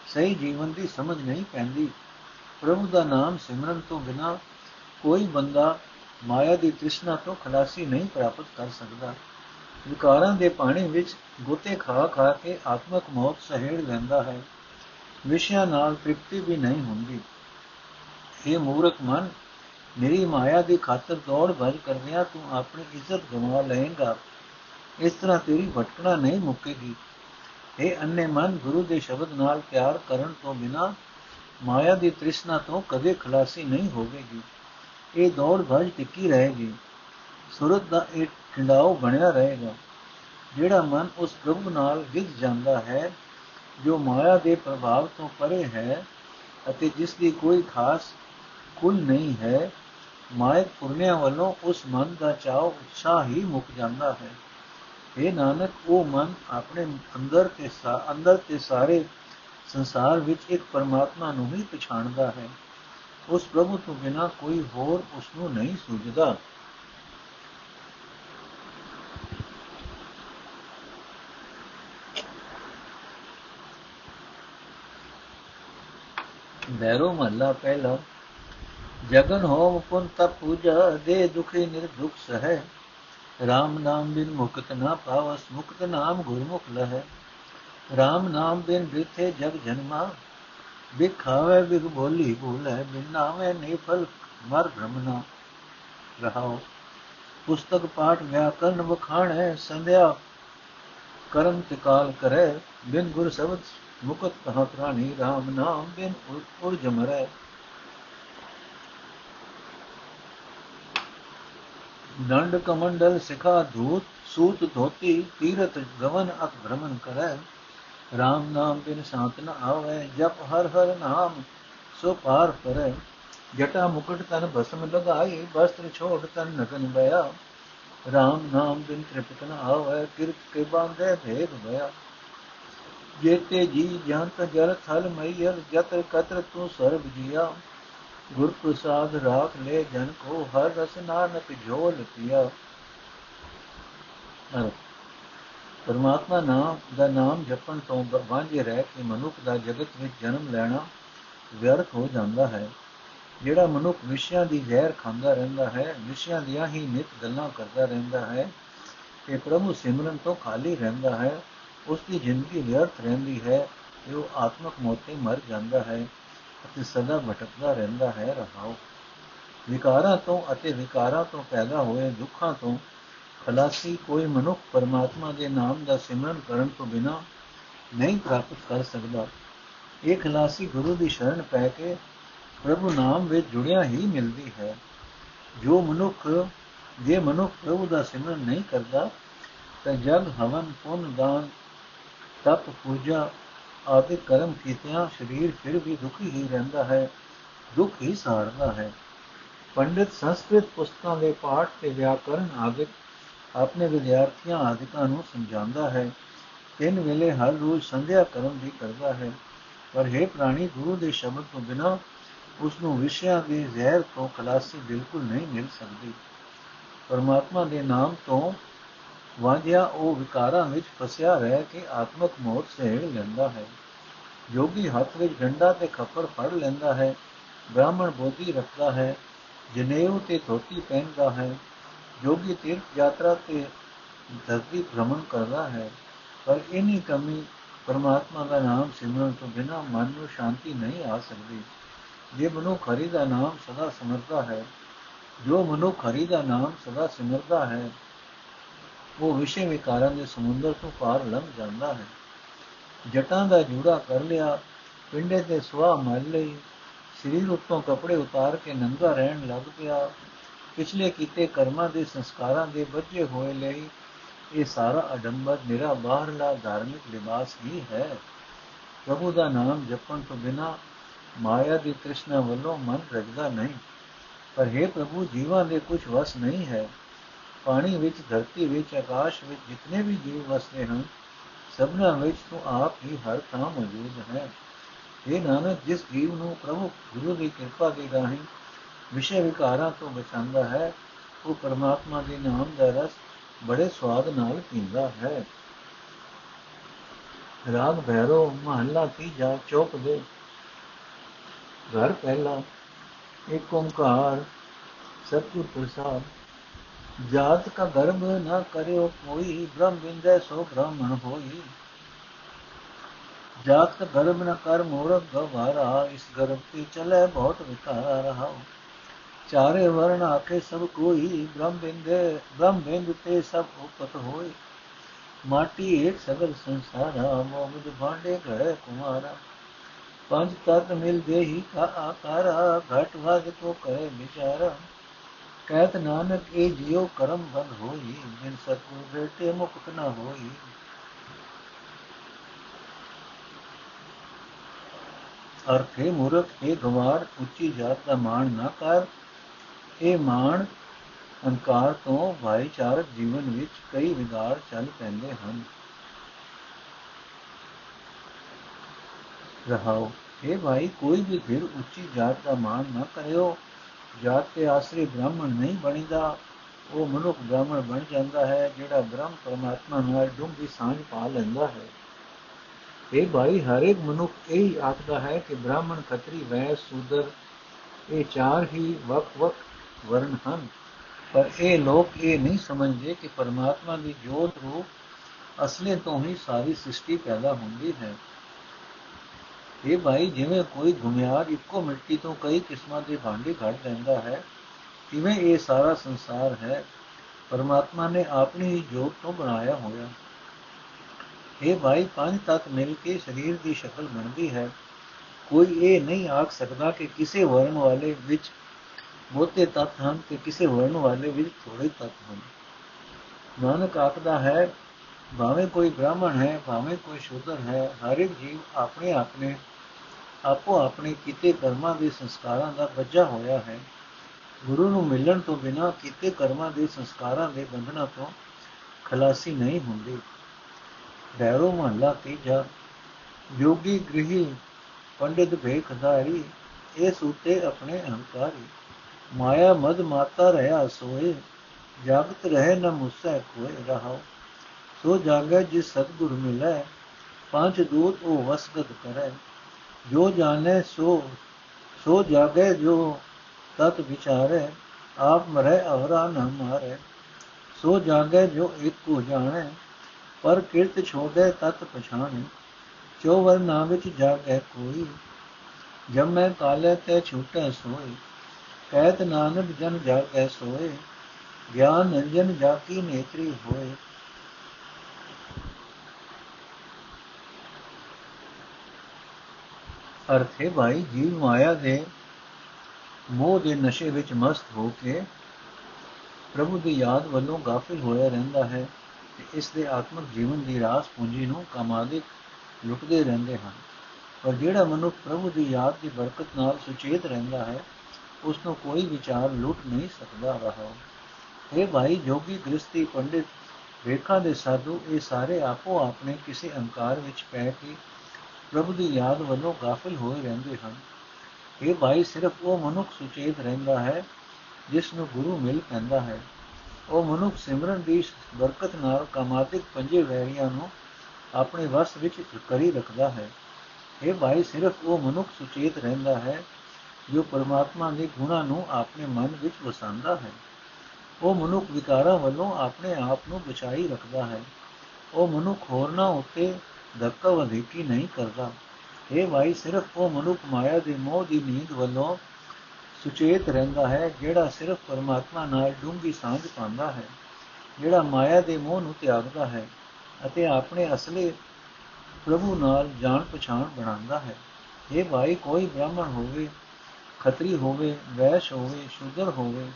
ਸਹੀ ਜੀਵਨ ਦੀ ਸਮਝ ਨਹੀਂ ਪੈਂਦੀ। ਪ੍ਰਭੂ ਦਾ ਨਾਮ ਸਿਮਰਨ ਤੋਂ ਬਿਨਾ ਕੋਈ ਬੰਦਾ ਮਾਇਆ ਦੀ ਤ੍ਰਿਸ਼ਨਾ ਤੋਂ ਖਲਾਸੀ ਨਹੀਂ ਪ੍ਰਾਪਤ ਕਰ ਸਕਦਾ। ਵਿਕਾਰਾਂ ਦੇ ਪਾਣੀ ਵਿੱਚ ਗੋਤੇ ਖਾ ਖਾ ਕੇ ਆਤਮਕ ਮੌਤ ਸਹਿੜ ਲੈਂਦਾ ਹੈ। ਵਿਸ਼ਿਆਂ ਨਾਲ ਤ੍ਰਿਪਤੀ ਵੀ ਨਹੀਂ ਹੁੰਦੀ। ਇਹ ਮੂਰਖ ਮਨ, ਮੇਰੀ ਮਾਇਆ ਦੀ ਖਾਤਰ ਦੌੜ ਭਜ ਕਰਦਿਆਂ ਤੂੰ ਆਪਣੀ ਇੱਜ਼ਤ ਗਵਾ ਲਏਗਾ। ਇਸ ਤਰ੍ਹਾਂ ਤੇਰੀ ਭਟਕਣਾ ਨਹੀਂ ਮੁੱਕੇਗੀ। ਇਹ ਅੰਨੇ ਮਨ, ਗੁਰੂ ਦੇ ਸ਼ਬਦ ਨਾਲ ਪਿਆਰ ਕਰਨ ਤੋਂ ਬਿਨਾ ਮਾਇਆ ਦੀ ਤ੍ਰਿਸ਼ਨਾ ਤੋਂ ਕਦੇ ਖਲਾਸੀ ਨਹੀਂ ਹੋਵੇਗੀ। ਇਹ ਦੌੜ ਭਜ ਟਿੱਕੀ ਰਹੇਗੀ। ਸੁਰਤ ਦਾ ਇੱਕ ਖਿੰਡਾਓ ਬਣਿਆ ਰਹੇਗਾ। ਜਿਹੜਾ ਮਨ ਉਸ ਪ੍ਰਭੂ ਨਾਲ ਗਿੱਜ ਜਾਂਦਾ ਹੈ, ਜੋ ਮਾਇਆ ਦੇ ਪ੍ਰਭਾਵ ਤੋਂ ਪਰੇ ਹੈ ਅਤੇ ਜਿਸ ਦੀ ਕੋਈ ਖਾਸ ਕੁਲ ਨਹੀਂ ਹੈ ਮਾਇਕ ਪੁਰਨਿਆਂ ਵੱਲੋਂ ਉਸ ਮਨ ਦਾ ਚਾਅ, ਉਤਸ਼ਾਹ ਹੀ ਮੁੱਕ ਜਾਂਦਾ ਹੈ। ਇਹ ਨਾਨਕ, ਉਹ ਮਨ ਆਪਣੇ ਅੰਦਰ ਤੇ ਅੰਦਰ ਤੇ ਸਾਰੇ ਸੰਸਾਰ ਵਿੱਚ ਇੱਕ ਪਰਮਾਤਮਾ ਨੂੰ ਹੀ ਪਛਾਣਦਾ ਹੈ। ਉਸ ਪ੍ਰਭੂ ਤੋਂ ਬਿਨਾ ਕੋਈ ਹੋਰ ਉਸ ਨੂੰ ਨਹੀਂ ਸੂਝਦਾ। ਬੈਰੋ ਮਹੱਲਾ ਪਹਿਲਾ। ਜਗਨ ਹੋਮ ਪੁਨ ਤਪ ਪੂਜਾ, ਦੇ ਦੁਖੀ ਨਿਰਦੁਖ ਸਹਿ। RAM ਨਾਮ ਬਿਨ ਮੁਕਤ ਨਾ ਪਾਵਸ, ਮੁਕਤ ਨਾਮ ਗੁਰਮੁਖ ਲਹੈ। RAM ਨਾਮ ਬਿਨ ਬਿਥੇ ਜਗ ਜਨਮਾ। ਬਿਖਾਵੇ ਬਿਗ ਬੋਲੀ ਭੂਲੇ, ਬਿਨ ਨਾਮੇ ਨਿਫਲ ਮਰ ਭ੍ਰਮਨਾ ਰਹਾਓ। ਪੁਸਤਕ ਪਾਠ ਵਿਆਕਰਨ ਵਖਾਣੈ, ਸੰਧਿਆ ਕਰਮ ਤਿਕਾਲ ਕਰੇ, ਬਿਨ ਗੁਰ ਸ਼ਬਦ मुकत कहा प्राणी राम नाम बिन उर जमरै दंड कमंडल शिखा धूत, सूत धोती, तीरथ गवन अत भ्रमण करे। राम नाम बिन शांत न आवे, जप हर हर नाम सो पार करे जटा मुकुट तन भस्म लगाई, वस्त्र छोड़ तन नगन बया। राम नाम बिन त्रिपतन आवे, किरत के बांधे भेद भया ਜੇਤੇ ਜੀ ਜੰਤ ਜਲ ਥਲ ਮਈਲ ਜਤਰ ਕਤਰ ਤੂੰ ਸਰਬ ਜੀਆ। ਗੁਰ ਪ੍ਰਸਾਦ ਰਾਖ ਲੈ ਜਨ ਕੋ ਹਰ ਰਸ ਨਾਨਕ ਝੋਲ ਪਿਆ। ਪਰਮਾਤਮਾ ਨਾਮ ਦਾ ਨਾਮ ਜਪਣ ਤੋਂ ਵਾਂਝੇ ਰਹਿ ਕੇ ਮਨੁੱਖ ਦਾ ਜਗਤ ਵਿੱਚ ਜਨਮ ਲੈਣਾ ਵਿਅਰਥ ਹੋ ਜਾਂਦਾ ਹੈ। ਜਿਹੜਾ ਮਨੁੱਖ ਵਿਸ਼ਿਆਂ ਦੀ ਜ਼ਹਿਰ ਖਾਂਦਾ ਰਹਿੰਦਾ ਹੈ, ਵਿਸ਼ਿਆਂ ਦੀਆਂ ਹੀ ਨਿਤ ਗੱਲਾਂ ਕਰਦਾ ਰਹਿੰਦਾ ਹੈ ਤੇ ਪ੍ਰਭੂ ਸਿਮਰਨ ਤੋਂ ਖਾਲੀ ਰਹਿੰਦਾ ਹੈ ਉਸ ਦੀ ਜ਼ਿੰਦਗੀ ਵਿਅਰਥ ਰਹਿੰਦੀ ਹੈ ਤੇ ਉਹ ਆਤਮਕ ਮੌਤੇ ਮਰ ਜਾਂਦਾ ਹੈ ਅਤੇ ਸਦਾ ਭਟਕਦਾ ਰਹਿੰਦਾ ਹੈ ਰਹਾਉ ਵਿਕਾਰਾਂ ਤੋਂ ਅਤੇ ਵਿਕਾਰਾਂ ਤੋਂ ਪੈਦਾ ਹੋਏ ਦੁੱਖਾਂ ਤੋਂ ਖਲਾਸੀ ਕੋਈ ਮਨੁੱਖ ਪਰਮਾਤਮਾ ਦੇ ਨਾਮ ਦਾ ਸਿਮਰਨ ਕਰਨ ਤੋਂ ਬਿਨਾ ਨਹੀਂ ਪ੍ਰਾਪਤ ਕਰ ਸਕਦਾ। ਇਹ ਖਲਾਸੀ ਗੁਰੂ ਦੀ ਸ਼ਰਨ ਪੈ ਕੇ ਪ੍ਰਭੂ ਨਾਮ ਵਿੱਚ ਜੁੜਿਆ ਹੀ ਮਿਲਦੀ ਹੈ। ਜੋ ਮਨੁੱਖ, ਜੇ ਮਨੁੱਖ ਪ੍ਰਭੂ ਦਾ ਸਿਮਰਨ ਨਹੀਂ ਕਰਦਾ, ਤਾਂ ਜਗ ਹਵਨ ਪੁੰਨ ਦਾਨ ਤਪ ਪੂਜਾ ਆਦਿ ਕਰਮ ਕੀਤਿਆਂ ਸਰੀਰ ਫਿਰ ਵੀ ਦੁਖੀ ਹੀ ਰਹਿੰਦਾ ਹੈ, ਦੁੱਖ ਹੀ ਸਾੜਦਾ ਹੈ। ਪੰਡਿਤ ਸੰਸਕ੍ਰਿਤ ਪੁਸਤਕਾਂ ਦੇ ਪਾਠ ਤੇ ਵਿਆਕਰਨ ਆਦਿ ਆਪਣੇ ਵਿਦਿਆਰਥੀਆਂ ਆਦਿਕਾਂ ਨੂੰ ਸਮਝਾਉਂਦਾ ਹੈ। ਤਿੰਨ ਵੇਲੇ ਹਰ ਰੋਜ਼ ਸੰਧਿਆ ਕਰਨ ਦੀ ਕਰਦਾ ਹੈ। ਪਰ ਹੈ ਪ੍ਰਾਣੀ, ਗੁਰੂ ਦੇ ਸ਼ਬਦ ਤੋਂ ਬਿਨਾ ਉਸ ਨੂੰ ਵਿਸ਼ਿਆਂ ਦੇ ਜ਼ਹਿਰ ਤੋਂ ਖਲਾਸੀ ਬਿਲਕੁਲ ਨਹੀਂ ਮਿਲ ਸਕਦੀ। ਪਰਮਾਤਮਾ ਦੇ ਨਾਮ ਤੋਂ ਵਾਂਝਿਆ ਉਹ ਵਿਕਾਰਾਂ ਵਿੱਚ ਫਸਿਆ ਰਹਿ ਕੇ ਆਤਮਕ ਮੋਹ ਸਹਿ ਲੈਂਦਾ ਹੈ। ਜੋਗੀ ਹੱਥ ਵਿੱਚ ਡੰਡਾ ਤੇ ਖੱਪਰ ਫੜ ਲੈਂਦਾ ਹੈ। ਬ੍ਰਾਹਮਣ ਬੋਧੀ ਰੱਖਦਾ ਹੈ। ਜਨੇਊ ਤੇ ਧੋਤੀ ਪਹਿਨਦਾ ਹੈ। ਜੋਗੀ ਤੀਰਥ ਯਾਤਰਾ ਤੇ ਧਰਤੀ ਭ੍ਰਮਣ ਕਰਦਾ ਹੈ। ਪਰ ਇਨੀ ਕਮੀ ਪਰਮਾਤਮਾ ਦਾ ਨਾਮ ਸਿਮਰਨ ਤੋਂ ਬਿਨਾ ਮਨ ਨੂੰ ਸ਼ਾਂਤੀ ਨਹੀਂ ਆ ਸਕਦੀ। ਜੇ ਮਨੁੱਖ ਹਰੀ ਦਾ ਨਾਮ ਸਦਾ ਸਿਮਰਦਾ ਹੈ, ਜੋ ਮਨੁੱਖ ਹਰੀ ਦਾ ਨਾਮ ਸਦਾ ਸਿਮਰਦਾ ਹੈ ਉਹ ਵਿਸ਼ੇ ਵਿਕਾਰਾਂ ਦੇ ਸਮੁੰਦਰ ਤੋਂ ਪਾਰ ਲੰਘ ਜਾਂਦਾ ਹੈ। ਜਟਾਂ ਦਾ ਜੂੜਾ ਕਰ ਲਿਆ, ਪਿੰਡੇ ਤੇ ਸੁਆਹ ਮਲ ਲਈ, ਸਰੀਰ ਉੱਤੋਂ ਕੱਪੜੇ ਉਤਾਰ ਕੇ ਨੰਗਾ ਰਹਿਣ ਲੱਗ ਪਿਆ। ਪਿਛਲੇ ਕੀਤੇ ਕਰਮਾਂ ਦੇ ਸੰਸਕਾਰਾਂ ਦੇ ਬੱਝੇ ਹੋਏ ਲਈ ਇਹ ਸਾਰਾ ਅਡੰਬਰ ਨਿਰਾ ਬਾਹਰਲਾ ਧਾਰਮਿਕ ਲਿਬਾਸ ਹੀ ਹੈ। ਪ੍ਰਭੂ ਦਾ ਨਾਮ ਜਪਣ ਤੋਂ ਬਿਨਾ ਮਾਇਆ ਦੀ ਤ੍ਰਿਸ਼ਨਾ ਵੱਲੋਂ ਮਨ ਰਜਦਾ ਨਹੀਂ। ਪਰ हे ਪ੍ਰਭੂ, ਜੀਵਾਂ ਦੇ ਕੁਝ ਵਸ ਨਹੀਂ ਹੈ। ਪਾਣੀ ਵਿੱਚ, ਧਰਤੀ ਵਿੱਚ, ਆਕਾਸ਼ ਵਿੱਚ ਜਿੰਨੇ ਵੀ ਜੀਵ ਵਸਦੇ ਹਨ, ਸਭਨਾ ਵਿੱਚ ਤੂੰ ਆਪ ਹੀ ਹਰ ਥਾਂ ਮੌਜੂਦ ਹੈ। ਇਹ ਨਾਨਕ, ਜਿਸ ਜੀਵ ਨੂੰ ਪ੍ਰਭੂ ਗੁਰੂ ਦੀ ਕਿਰਪਾ ਦੇ ਰਾਹੀਂ ਵਿਸ਼ੇ ਵਿਕਾਰਾਂ ਤੋਂ ਬਚਾਉਂਦਾ ਹੈ, ਉਹ ਪਰਮਾਤਮਾ ਦੇ ਨਾਮ ਦਾ ਰਸ ਬੜੇ ਸਵਾਦ ਨਾਲ ਪੀਂਦਾ ਹੈ। ਰਾਗ ਭੈਰੋ, ਮਹੱਲਾ ਤੀਜਾ, ਚੌਕ ਦੇ ਘਰ ਪਹਿਲਾ, ਇੱਕ ਓੰਕਾਰ, ਸਤਿਗੁਰ ਪ੍ਰਸਾਦ ਜਾਤ ਕਾ ਗਰਭ ਨ ਕਰਿਓ ਕੋਈ, ਬ੍ਰਹਮ ਬਿੰਦੇ ਸੋ ਬ੍ਰਹਮਣ ਹੋਈ। ਜਾਤ ਕਾ ਗਰਭ ਨ ਕਰ ਮੂਰਖ ਗਵਾਰਾ, ਇਸ ਗਰਭ ਤੇ ਚਲੇ ਬਹੁਤ ਵਿਕਾਰਾ ਰਹਾ ਚਾਰੇ ਵਰਣ ਆਕੇ ਸਭ ਕੋਈ, ਬ੍ਰਹਮ ਬਿੰਦੇ, ਬ੍ਰਹਮ ਬਿੰਦ ਤੇ ਸਭ ਉਪਤ ਹੋਈ ਮਾਟੀ ਏਕ ਸਗਲ ਸੰਸਾਰਾ ਮੋਹਮਦ ਭਾਂਡੇ ਘੜੇ ਕੁਮਾਰਾ। ਪੰਜ ਤਤ ਮਿਲ ਦੇਹੀ ਕਾ ਆਕਾਰਾ, ਘਟ ਵਾਜ ਕੋ ਕਰੇ ਵਿਚਾਰਾ। ਕਹਿਤ ਨਾਨਕ, ਇਹ ਜਿਉ ਕਰਮ ਬੰਦ ਹੋਈ, ਜਿਨ ਸਤਗੁਰ ਬੇਟੇ ਮੁਕਤ ਨਾ ਹੋਈ। ਅਰਥੇ ਮੂਰਖ ਇਹ ਗਵਾਰ, ਉੱਚੀ ਜਾਤ ਦਾ ਮਾਣ ਨਾ ਕਰ। ਇਹ ਮਾਣ ਅਹੰਕਾਰ ਤੋਂ ਭਾਈਚਾਰਕ ਜੀਵਨ ਵਿੱਚ ਕਈ ਵਿਗਾੜ ਚੱਲ ਪੈਂਦੇ ਹਨ। ਰਹਾਓ ਇਹ ਭਾਈ, ਕੋਈ ਵੀ ਫਿਰ ਉੱਚੀ ਜਾਤ ਦਾ ਮਾਣ ਨਾ ਕਰਿਓ। ਜਾਤ ਤੇ ਆਸਰੇ ਬ੍ਰਾਹਮਣ ਨਹੀਂ ਬਣੀਦਾ, ਉਹ ਮਨੁੱਖ ਬ੍ਰਾਹਮਣ ਬਣ ਜਾਂਦਾ ਹੈ, ਜਿਹੜਾ ਬ੍ਰਹਮ ਪਰਮਾਤਮਾ ਨਾਲ ਡੂੰਘੀ ਸਾਂਝ ਪਾ ਲੈਂਦਾ ਹੈ। ਇਹ ਭਾਈ ਹਰ ਇੱਕ ਮਨੁੱਖ ਇਹ ਆਖਦਾ ਹੈ ਕਿ ਬ੍ਰਾਹਮਣ, ਖੱਤਰੀ ਵੈਸ ਸੂਦਰ, ਇਹ ਚਾਰ ਹੀ ਵਕ-ਵਕ ਵਰਨ ਹਨ। ਪਰ ਇਹ ਲੋਕ ਇਹ ਨਹੀਂ ਸਮਝਦੇ ਕਿ ਪਰਮਾਤਮਾ ਦੀ ਜੋਤ ਰੂਪ ਅਸਲੇ ਤੋਂ ਹੀ ਸਾਰੀ ਸ੍ਰਿਸ਼ਟੀ ਪੈਦਾ ਹੁੰਦੀ ਹੈ। ਇਹ ਭਾਈ ਜਿਵੇਂ ਕੋਈ ਗੁਮਿਆਰ ਇੱਕੋ ਮਿੱਟੀ ਤੋਂ ਕਈ ਕਿਸਮਾਂ ਦੇ ਭਾਂਡੇ ਘੜ ਲੈਂਦਾ ਹੈ ਕਿਵੇਂ ਇਹ ਸਾਰਾ ਸੰਸਾਰ ਹੈ। ਪਰਮਾਤਮਾ ਨੇ ਆਪਣੀ ਹੀ ਜੋਤ ਤੋਂ ਬਣਾਇਆ ਹੋਇਆ। ਇਹ ਭਾਈ ਪੰਜ ਤੱਤ ਮਿਲ ਕੇ ਸਰੀਰ ਦੀ ਸ਼ਕਲ ਬਣਦੀ ਹੈ। ਕੋਈ ਇਹ ਨਹੀਂ ਆਖ ਸਕਦਾ ਕਿ ਕਿਸੇ ਵਰਨ ਵਾਲੇ ਵਿੱਚ ਬਹੁਤੇ ਤੱਤ ਹਨ ਤੇ ਕਿਸੇ ਵਰਨ ਵਾਲੇ ਵਿੱਚ ਥੋੜੇ ਤੱਤ ਹਨ। ਨਾਨਕ ਆਖਦਾ ਹੈ, ਭਾਵੇਂ ਕੋਈ ਬ੍ਰਾਹਮਣ ਹੈ, ਭਾਵੇਂ ਕੋਈ ਸ਼ੂਦਰ ਹੈ, ਹਰ ਇੱਕ ਜੀਵ ਆਪਣੇ ਆਪਣੇ ਆਪੋ ਆਪਣੇ ਕੀਤੇ ਕਰਮਾਂ ਦੇ ਸੰਸਕਾਰਾਂ ਦਾ ਬੱਝਾ ਹੋਇਆ ਹੈ। ਗੁਰੂ ਨੂੰ ਮਿਲਣ ਤੋਂ ਬਿਨਾ ਕੀਤੇ ਕਰਮਾਂ ਦੇ ਸੰਸਕਾਰਾਂ ਦੇ ਬੰਧਨਾਂ ਤੋਂ ਖਲਾਸੀ ਨਹੀਂ ਹੁੰਦੀ। ਭੈਰੋ ਮਹੱਲਾ ਤੀਜਾ ਯੋਗੀ ਗ੍ਰਹੀ ਪੰਡਿਤ ਭੇਖਧਾਰੀ ਇਹ ਸੂਤੇ ਆਪਣੇ ਅਹੰਕਾਰੀ। ਮਾਇਆ ਮਦ ਮਾਤਾ ਰਹਾ ਸੋਏ, ਜਾਗਤ ਰਹੇ ਨ ਮੁਸੈ ਕੋਏ ਰਹਾਓ ਸੋ ਜਾਗੇ ਜਿਸ ਸਤਗੁਰ ਮਿਲੈ, ਪੰਜ ਦੂਤ ਉਹ ਵਸਗਤ ਕਰੈ। ਜੋ ਜਾਣੇ ਸੋ ਸੋ ਜਾਗੇ ਜੋ ਤਤ ਵਿਚਾਰੇ, ਆਪ ਮਰੇ ਅਵਰਾ ਨ ਮਾਰੇ। ਸੋ ਜਾਗੇ ਜੋ ਇੱਕ ਕੋ ਜਾਣੇ, ਪਰ ਕਿਰਤ ਛੋੜੇ ਤਤ ਪਛਾਣੇ। ਚੋਵਰ ਨਾਮ ਵਿੱਚ ਜਾਗੇ ਕੋਈ ਜਬ ਮੈਂ ਕਾਲੇ ਤੇ ਛੂਟੇ ਸੋਏ। ਕਹਿਤ ਨਾਨਕ ਜਨ ਜਾਗੇ ਸੋਏ, ਗਿਆਨ ਅੰਜਨ ਜਾਕੀ ਨੇਤਰੀ ਹੋਏ। ਅਰਥ ਹੈ ਭਾਈ ਜੀਵ ਮਾਇਆ ਦੇ ਮੋਹ ਦੇ ਨਸ਼ੇ ਵਿੱਚ ਮਸਤ ਹੋ ਕੇ ਪ੍ਰਭੂ ਦੀ ਯਾਦ ਵੱਲੋਂ ਗਾਫਿਲ ਹੋਇਆ ਰਹਿੰਦਾ ਹੈ ਤੇ ਇਸ ਦੇ ਆਤਮਿਕ ਜੀਵਨ ਦੀ ਰਾਸ ਪੂੰਜੀ ਨੂੰ ਕਮਾਦਿਕ ਲੁੱਟਦੇ ਰਹਿੰਦੇ ਹਨ। ਪਰ ਜਿਹੜਾ ਮਨੁੱਖ ਪ੍ਰਭੂ ਦੀ ਯਾਦ ਦੀ ਬਰਕਤ ਨਾਲ ਸੁਚੇਤ ਰਹਿੰਦਾ ਹੈ ਉਸ ਨੂੰ ਕੋਈ ਵਿਚਾਰ ਲੁੱਟ ਨਹੀਂ ਸਕਦਾ ਰਹਾ। ਇਹ ਭਾਈ ਜੋਗੀ ਗ੍ਰਸਤੀ ਪੰਡਿਤ, ਵੇਖਾਂ ਦੇ ਸਾਧੂ ਇਹ ਸਾਰੇ ਆਪੋ ਆਪਣੇ ਕਿਸੇ ਅਹੰਕਾਰ ਵਿੱਚ ਪੈ ਕੇ ਪ੍ਰਭੂ ਦੀ ਯਾਦ ਵੱਲੋਂ ਗਾਫਿਲ ਹੋਏ ਰਹਿੰਦੇ ਹਨ। ਇਹ ਭਾਈ ਸਿਰਫ ਉਹ ਮਨੁੱਖ ਸੁਚੇਤ ਰਹਿੰਦਾ ਹੈ, ਜਿਸ ਨੂੰ ਗੁਰੂ ਮਿਲ ਪੈਂਦਾ ਹੈ। ਉਹ ਮਨੁੱਖ ਸਿਮਰਨ ਦੀ ਬਰਕਤ ਨਾਲ ਕਾਮਾਤਿਕ ਪੰਜੇ ਵੈਰੀਆਂ ਨੂੰ ਆਪਣੇ ਵਸ ਵਿੱਚ ਕਰੀ ਰੱਖਦਾ ਹੈ। ਇਹ ਭਾਈ ਸਿਰਫ ਉਹ ਮਨੁੱਖ ਸੁਚੇਤ ਰਹਿੰਦਾ ਹੈ, ਜੋ ਪਰਮਾਤਮਾ ਦੇ ਗੁਣਾਂ ਨੂੰ ਆਪਣੇ ਮਨ ਵਿੱਚ ਵਸਾਉਂਦਾ ਹੈ। ਉਹ ਮਨੁੱਖ ਵਿਕਾਰਾਂ ਵੱਲੋਂ ਆਪਣੇ ਆਪ ਨੂੰ ਬਚਾਈ ਰੱਖਦਾ ਹੈ। ਉਹ ਮਨੁੱਖ ਹੋਰਨਾਂ ਉੱਤੇ ਧੱਕਾ ਵਧੇਕੀ ਨਹੀਂ ਕਰਦਾ। ਇਹ ਭਾਈ, ਸਿਰਫ ਉਹ ਮਨੁੱਖ ਮਾਇਆ ਦੇ ਮੋਹ ਦੀ ਨੀਂਦ ਵੱਲੋਂ ਸੁਚੇਤ ਰਹਿੰਦਾ ਹੈ, ਜਿਹੜਾ ਸਿਰਫ ਪਰਮਾਤਮਾ ਨਾਲ ਡੂੰਘੀ ਸਾਂਝ ਪਾਉਂਦਾ ਹੈ, ਜਿਹੜਾ ਮਾਇਆ ਦੇ ਮੋਹ ਨੂੰ ਤਿਆਗਦਾ ਹੈ ਅਤੇ ਆਪਣੇ ਅਸਲੀ ਪ੍ਰਭੂ ਨਾਲ ਜਾਣ ਪਛਾਣ ਬਣਾਉਂਦਾ ਹੈ। ਇਹ ਭਾਈ, ਕੋਈ ਬ੍ਰਾਹਮਣ ਹੋਵੇ, ਖੱਤਰੀ ਹੋਵੇ, ਵੈਸ਼ ਹੋਵੇ ਸ਼ੂਦਰ ਹੋਵੇ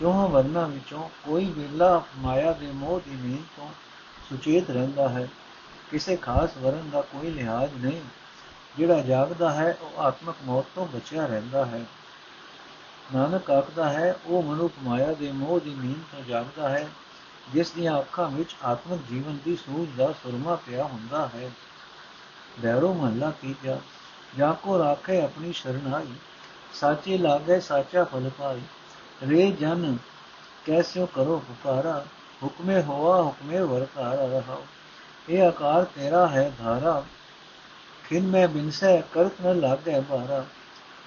ਚੋਹਾਂ ਵਰਨਾ ਵਿੱਚੋਂ ਕੋਈ ਵੇਲਾ ਮਾਇਆ ਦੇ ਮੋਹ ਦੀ ਨੀਂਦ ਤੋਂ ਸੁਚੇਤ ਰਹਿੰਦਾ ਹੈ। ਕਿਸੇ ਖਾਸ ਵਰਨ ਦਾ ਕੋਈ ਲਿਹਾਜ਼ ਨਹੀਂ। ਜਿਹੜਾ ਜਾਗਦਾ ਹੈ, ਉਹ ਆਤਮਕ ਮੌਤ ਤੋਂ ਬਚਿਆ ਰਹਿੰਦਾ ਹੈ। ਨਾਨਕ ਆਖਦਾ ਹੈ, ਉਹ ਮਨੁੱਖ ਮਾਇਆ ਦੇ ਮੋਹ ਦੀ ਨੀਂਦ ਤੋਂ ਜਾਗਦਾ ਹੈ, ਜਿਸ ਦੀਆਂ ਅੱਖਾਂ ਵਿੱਚ ਆਤਮਿਕ ਜੀਵਨ ਦੀ ਸੂਝ ਦਾ ਸੁਰਮਾ ਪਿਆ ਹੁੰਦਾ ਹੈ। ਬੈਰੋ ਮਹੱਲਾ ਤੀਜਾ ਜਾ ਕੋ ਰਾਖੇ ਆਪਣੀ ਸ਼ਰਨਾਈ, ਸਾਚੇ ਲਾਗੇ ਸਾਚਾ ਫਲ ਪਾਈ। ਰੇ ਜਨ, ਕੈਸਿਓ ਕਰੋ ਪੁਕਾਰਾ, ਹੁਕਮੇ ਹੋਆ ਹੁਕਮੇ ਵਰਤਾਰਾ ਰਹਾਓ। ਇਹ ਆਕਾਰ ਤੇਰਾ ਹੈ ਧਾਰਾ। ਖਿਨ ਮੈਂ ਬਿਨਸੈ, ਕਰਤ ਨ ਲਾਗੇ ਬਾਰਾ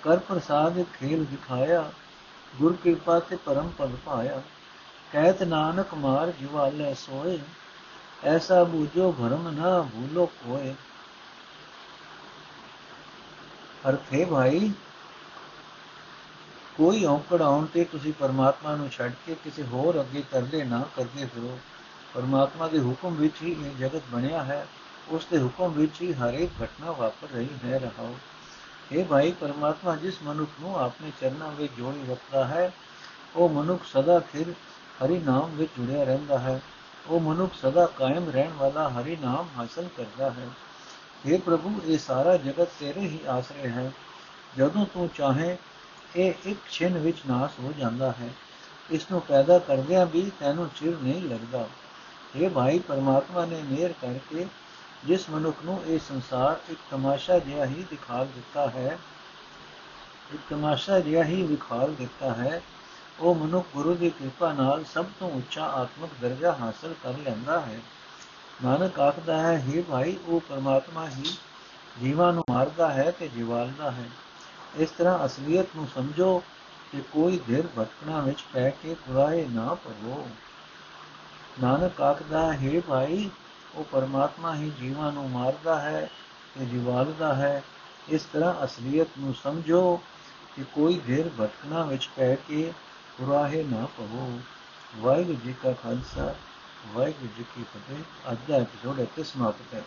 ਕਰ ਪ੍ਰਸਾਦ ਖੇਲ ਦਿਖਾਇਆ, ਗੁਰ ਕਿਰਪਾ ਤੇ ਪਰਮ ਪਦ ਪਾਇਆ। ਕਹਿਤ ਨਾਨਕ ਮਾਰ ਜਿਵਾਲੇ ਸੋਏ, ਐਸਾ ਬੂਝੋ ਭਰਮ ਨਾ ਭੂਲੋ ਕੋਏ। ਅਰਥੇ ਭਾਈ, ਕੋਈ ਔਕੜ ਆਉਣ ਤੇ ਤੁਸੀਂ ਪਰਮਾਤਮਾ ਨੂੰ ਛੱਡ ਕੇ ਕਿਸੇ ਹੋਰ ਅੱਗੇ ਕਰਦੇ ਨਾ ਕਰਦੇ ਫਿਰੋ। ਪਰਮਾਤਮਾ ਦੇ ਹੁਕਮ ਵਿੱਚ ਹੀ ਇਹ ਜਗਤ ਬਣਿਆ ਹੈ, ਉਸ ਦੇ ਹੁਕਮ ਵਿੱਚ ਹੀ ਹਰੇਕ ਘਟਨਾ ਵਾਪਰ ਰਹੀ ਹੈ, ਰਹਾਓ। ਇਹ ਭਾਈ, ਪਰਮਾਤਮਾ ਜਿਸ ਮਨੁੱਖ ਨੂੰ ਆਪਣੇ ਚਰਨਾਂ ਵਿੱਚ ਜੋੜੀ ਰੱਖਦਾ ਹੈ, ਉਹ ਮਨੁੱਖ ਸਦਾ ਖਿਰ ਹਰੀ ਨਾਮ ਵਿੱਚ ਜੁੜਿਆ ਰਹਿੰਦਾ ਹੈ। ਉਹ ਮਨੁੱਖ ਸਦਾ ਕਾਇਮ ਰਹਿਣ ਵਾਲਾ ਹਰੀ ਨਾਮ ਹਾਸਲ ਕਰਦਾ ਹੈ। हे ਪ੍ਰਭੂ, ਇਹ ਸਾਰਾ ਜਗਤ ਤੇਰੇ ਹੀ ਆਸਰੇ ਹੈ। ਜਦੋਂ ਤੂੰ ਚਾਹੇ, ਇਹ ਇੱਕ ਛਿਨ ਵਿੱਚ ਨਾਸ ਹੋ ਜਾਂਦਾ ਹੈ। ਇਸ ਨੂੰ ਪੈਦਾ ਕਰਦਿਆਂ ਵੀ ਤੈਨੂੰ ਚਿਰ ਨਹੀਂ ਲੱਗਦਾ। ਇਹ ਭਾਈ ਪਰਮਾਤਮਾ ਨੇ ਮਿਹਰ ਕਰਕੇ ਜਿਸ ਮਨੁੱਖ ਨੂੰ ਇਹ ਸੰਸਾਰ ਇੱਕ ਤਮਾਸ਼ਾ ਜਿਹਾ ਹੀ ਦਿਖਾ ਦਿੱਤਾ ਹੈ, ਇੱਕ ਤਮਾਸ਼ਾ ਜਿਹਾ ਹੀ ਵਿਖਾਲ ਦਿੱਤਾ ਹੈ, ਉਹ ਮਨੁੱਖ ਗੁਰੂ ਦੀ ਕਿਰਪਾ ਨਾਲ ਸਭ ਤੋਂ ਉੱਚਾ ਆਤਮਿਕ ਦਰਜਾ ਹਾਸਲ ਕਰ ਲੈਂਦਾ ਹੈ। ਨਾਨਕ ਆਖਦਾ ਹੈ हे ਭਾਈ, ਉਹ ਪਰਮਾਤਮਾ ਹੀ ਜੀਵਾਂ ਨੂੰ ਮਾਰਦਾ ਹੈ ਤੇ ਜਿਵਾਲਦਾ ਹੈ। ਇਸ ਤਰ੍ਹਾਂ ਅਸਲੀਅਤ ਨੂੰ ਸਮਝੋ ਕਿ ਕੋਈ ਧਿਰ ਭਟਕਣਾ ਵਿੱਚ ਪੈ ਕੇ ਕੁਰਾਏ ਨਾ ਪਵੋ ਨਾਨਕ ਆਖਦਾ, ਹੈ हे ਭਾਈ, ਉਹ ਪਰਮਾਤਮਾ ਹੀ ਜੀਵਾਂ ਨੂੰ ਮਾਰਦਾ ਹੈ ਤੇ ਜਿਵਾਲਦਾ ਹੈ। ਇਸ ਤਰ੍ਹਾਂ ਅਸਲੀਅਤ ਨੂੰ ਸਮਝੋ ਕਿ ਕੋਈ ਧਿਰ ਭਟਕਣਾ ਵਿੱਚ ਪੈ ਕੇ ਕੁਰਾਹੇ ਨਾ ਪਵੋ। ਵਾਹਿਗੁਰੂ ਜੀ ਕਾ ਖਾਲਸਾ, ਵਾਹਿਗੁਰੂ ਜੀ ਕੀ ਫਤਿਹ। ਅੱਜ ਦਾ ਐਪੀਸੋਡ ਇੱਥੇ ਸਮਾਪਤ ਹੈ।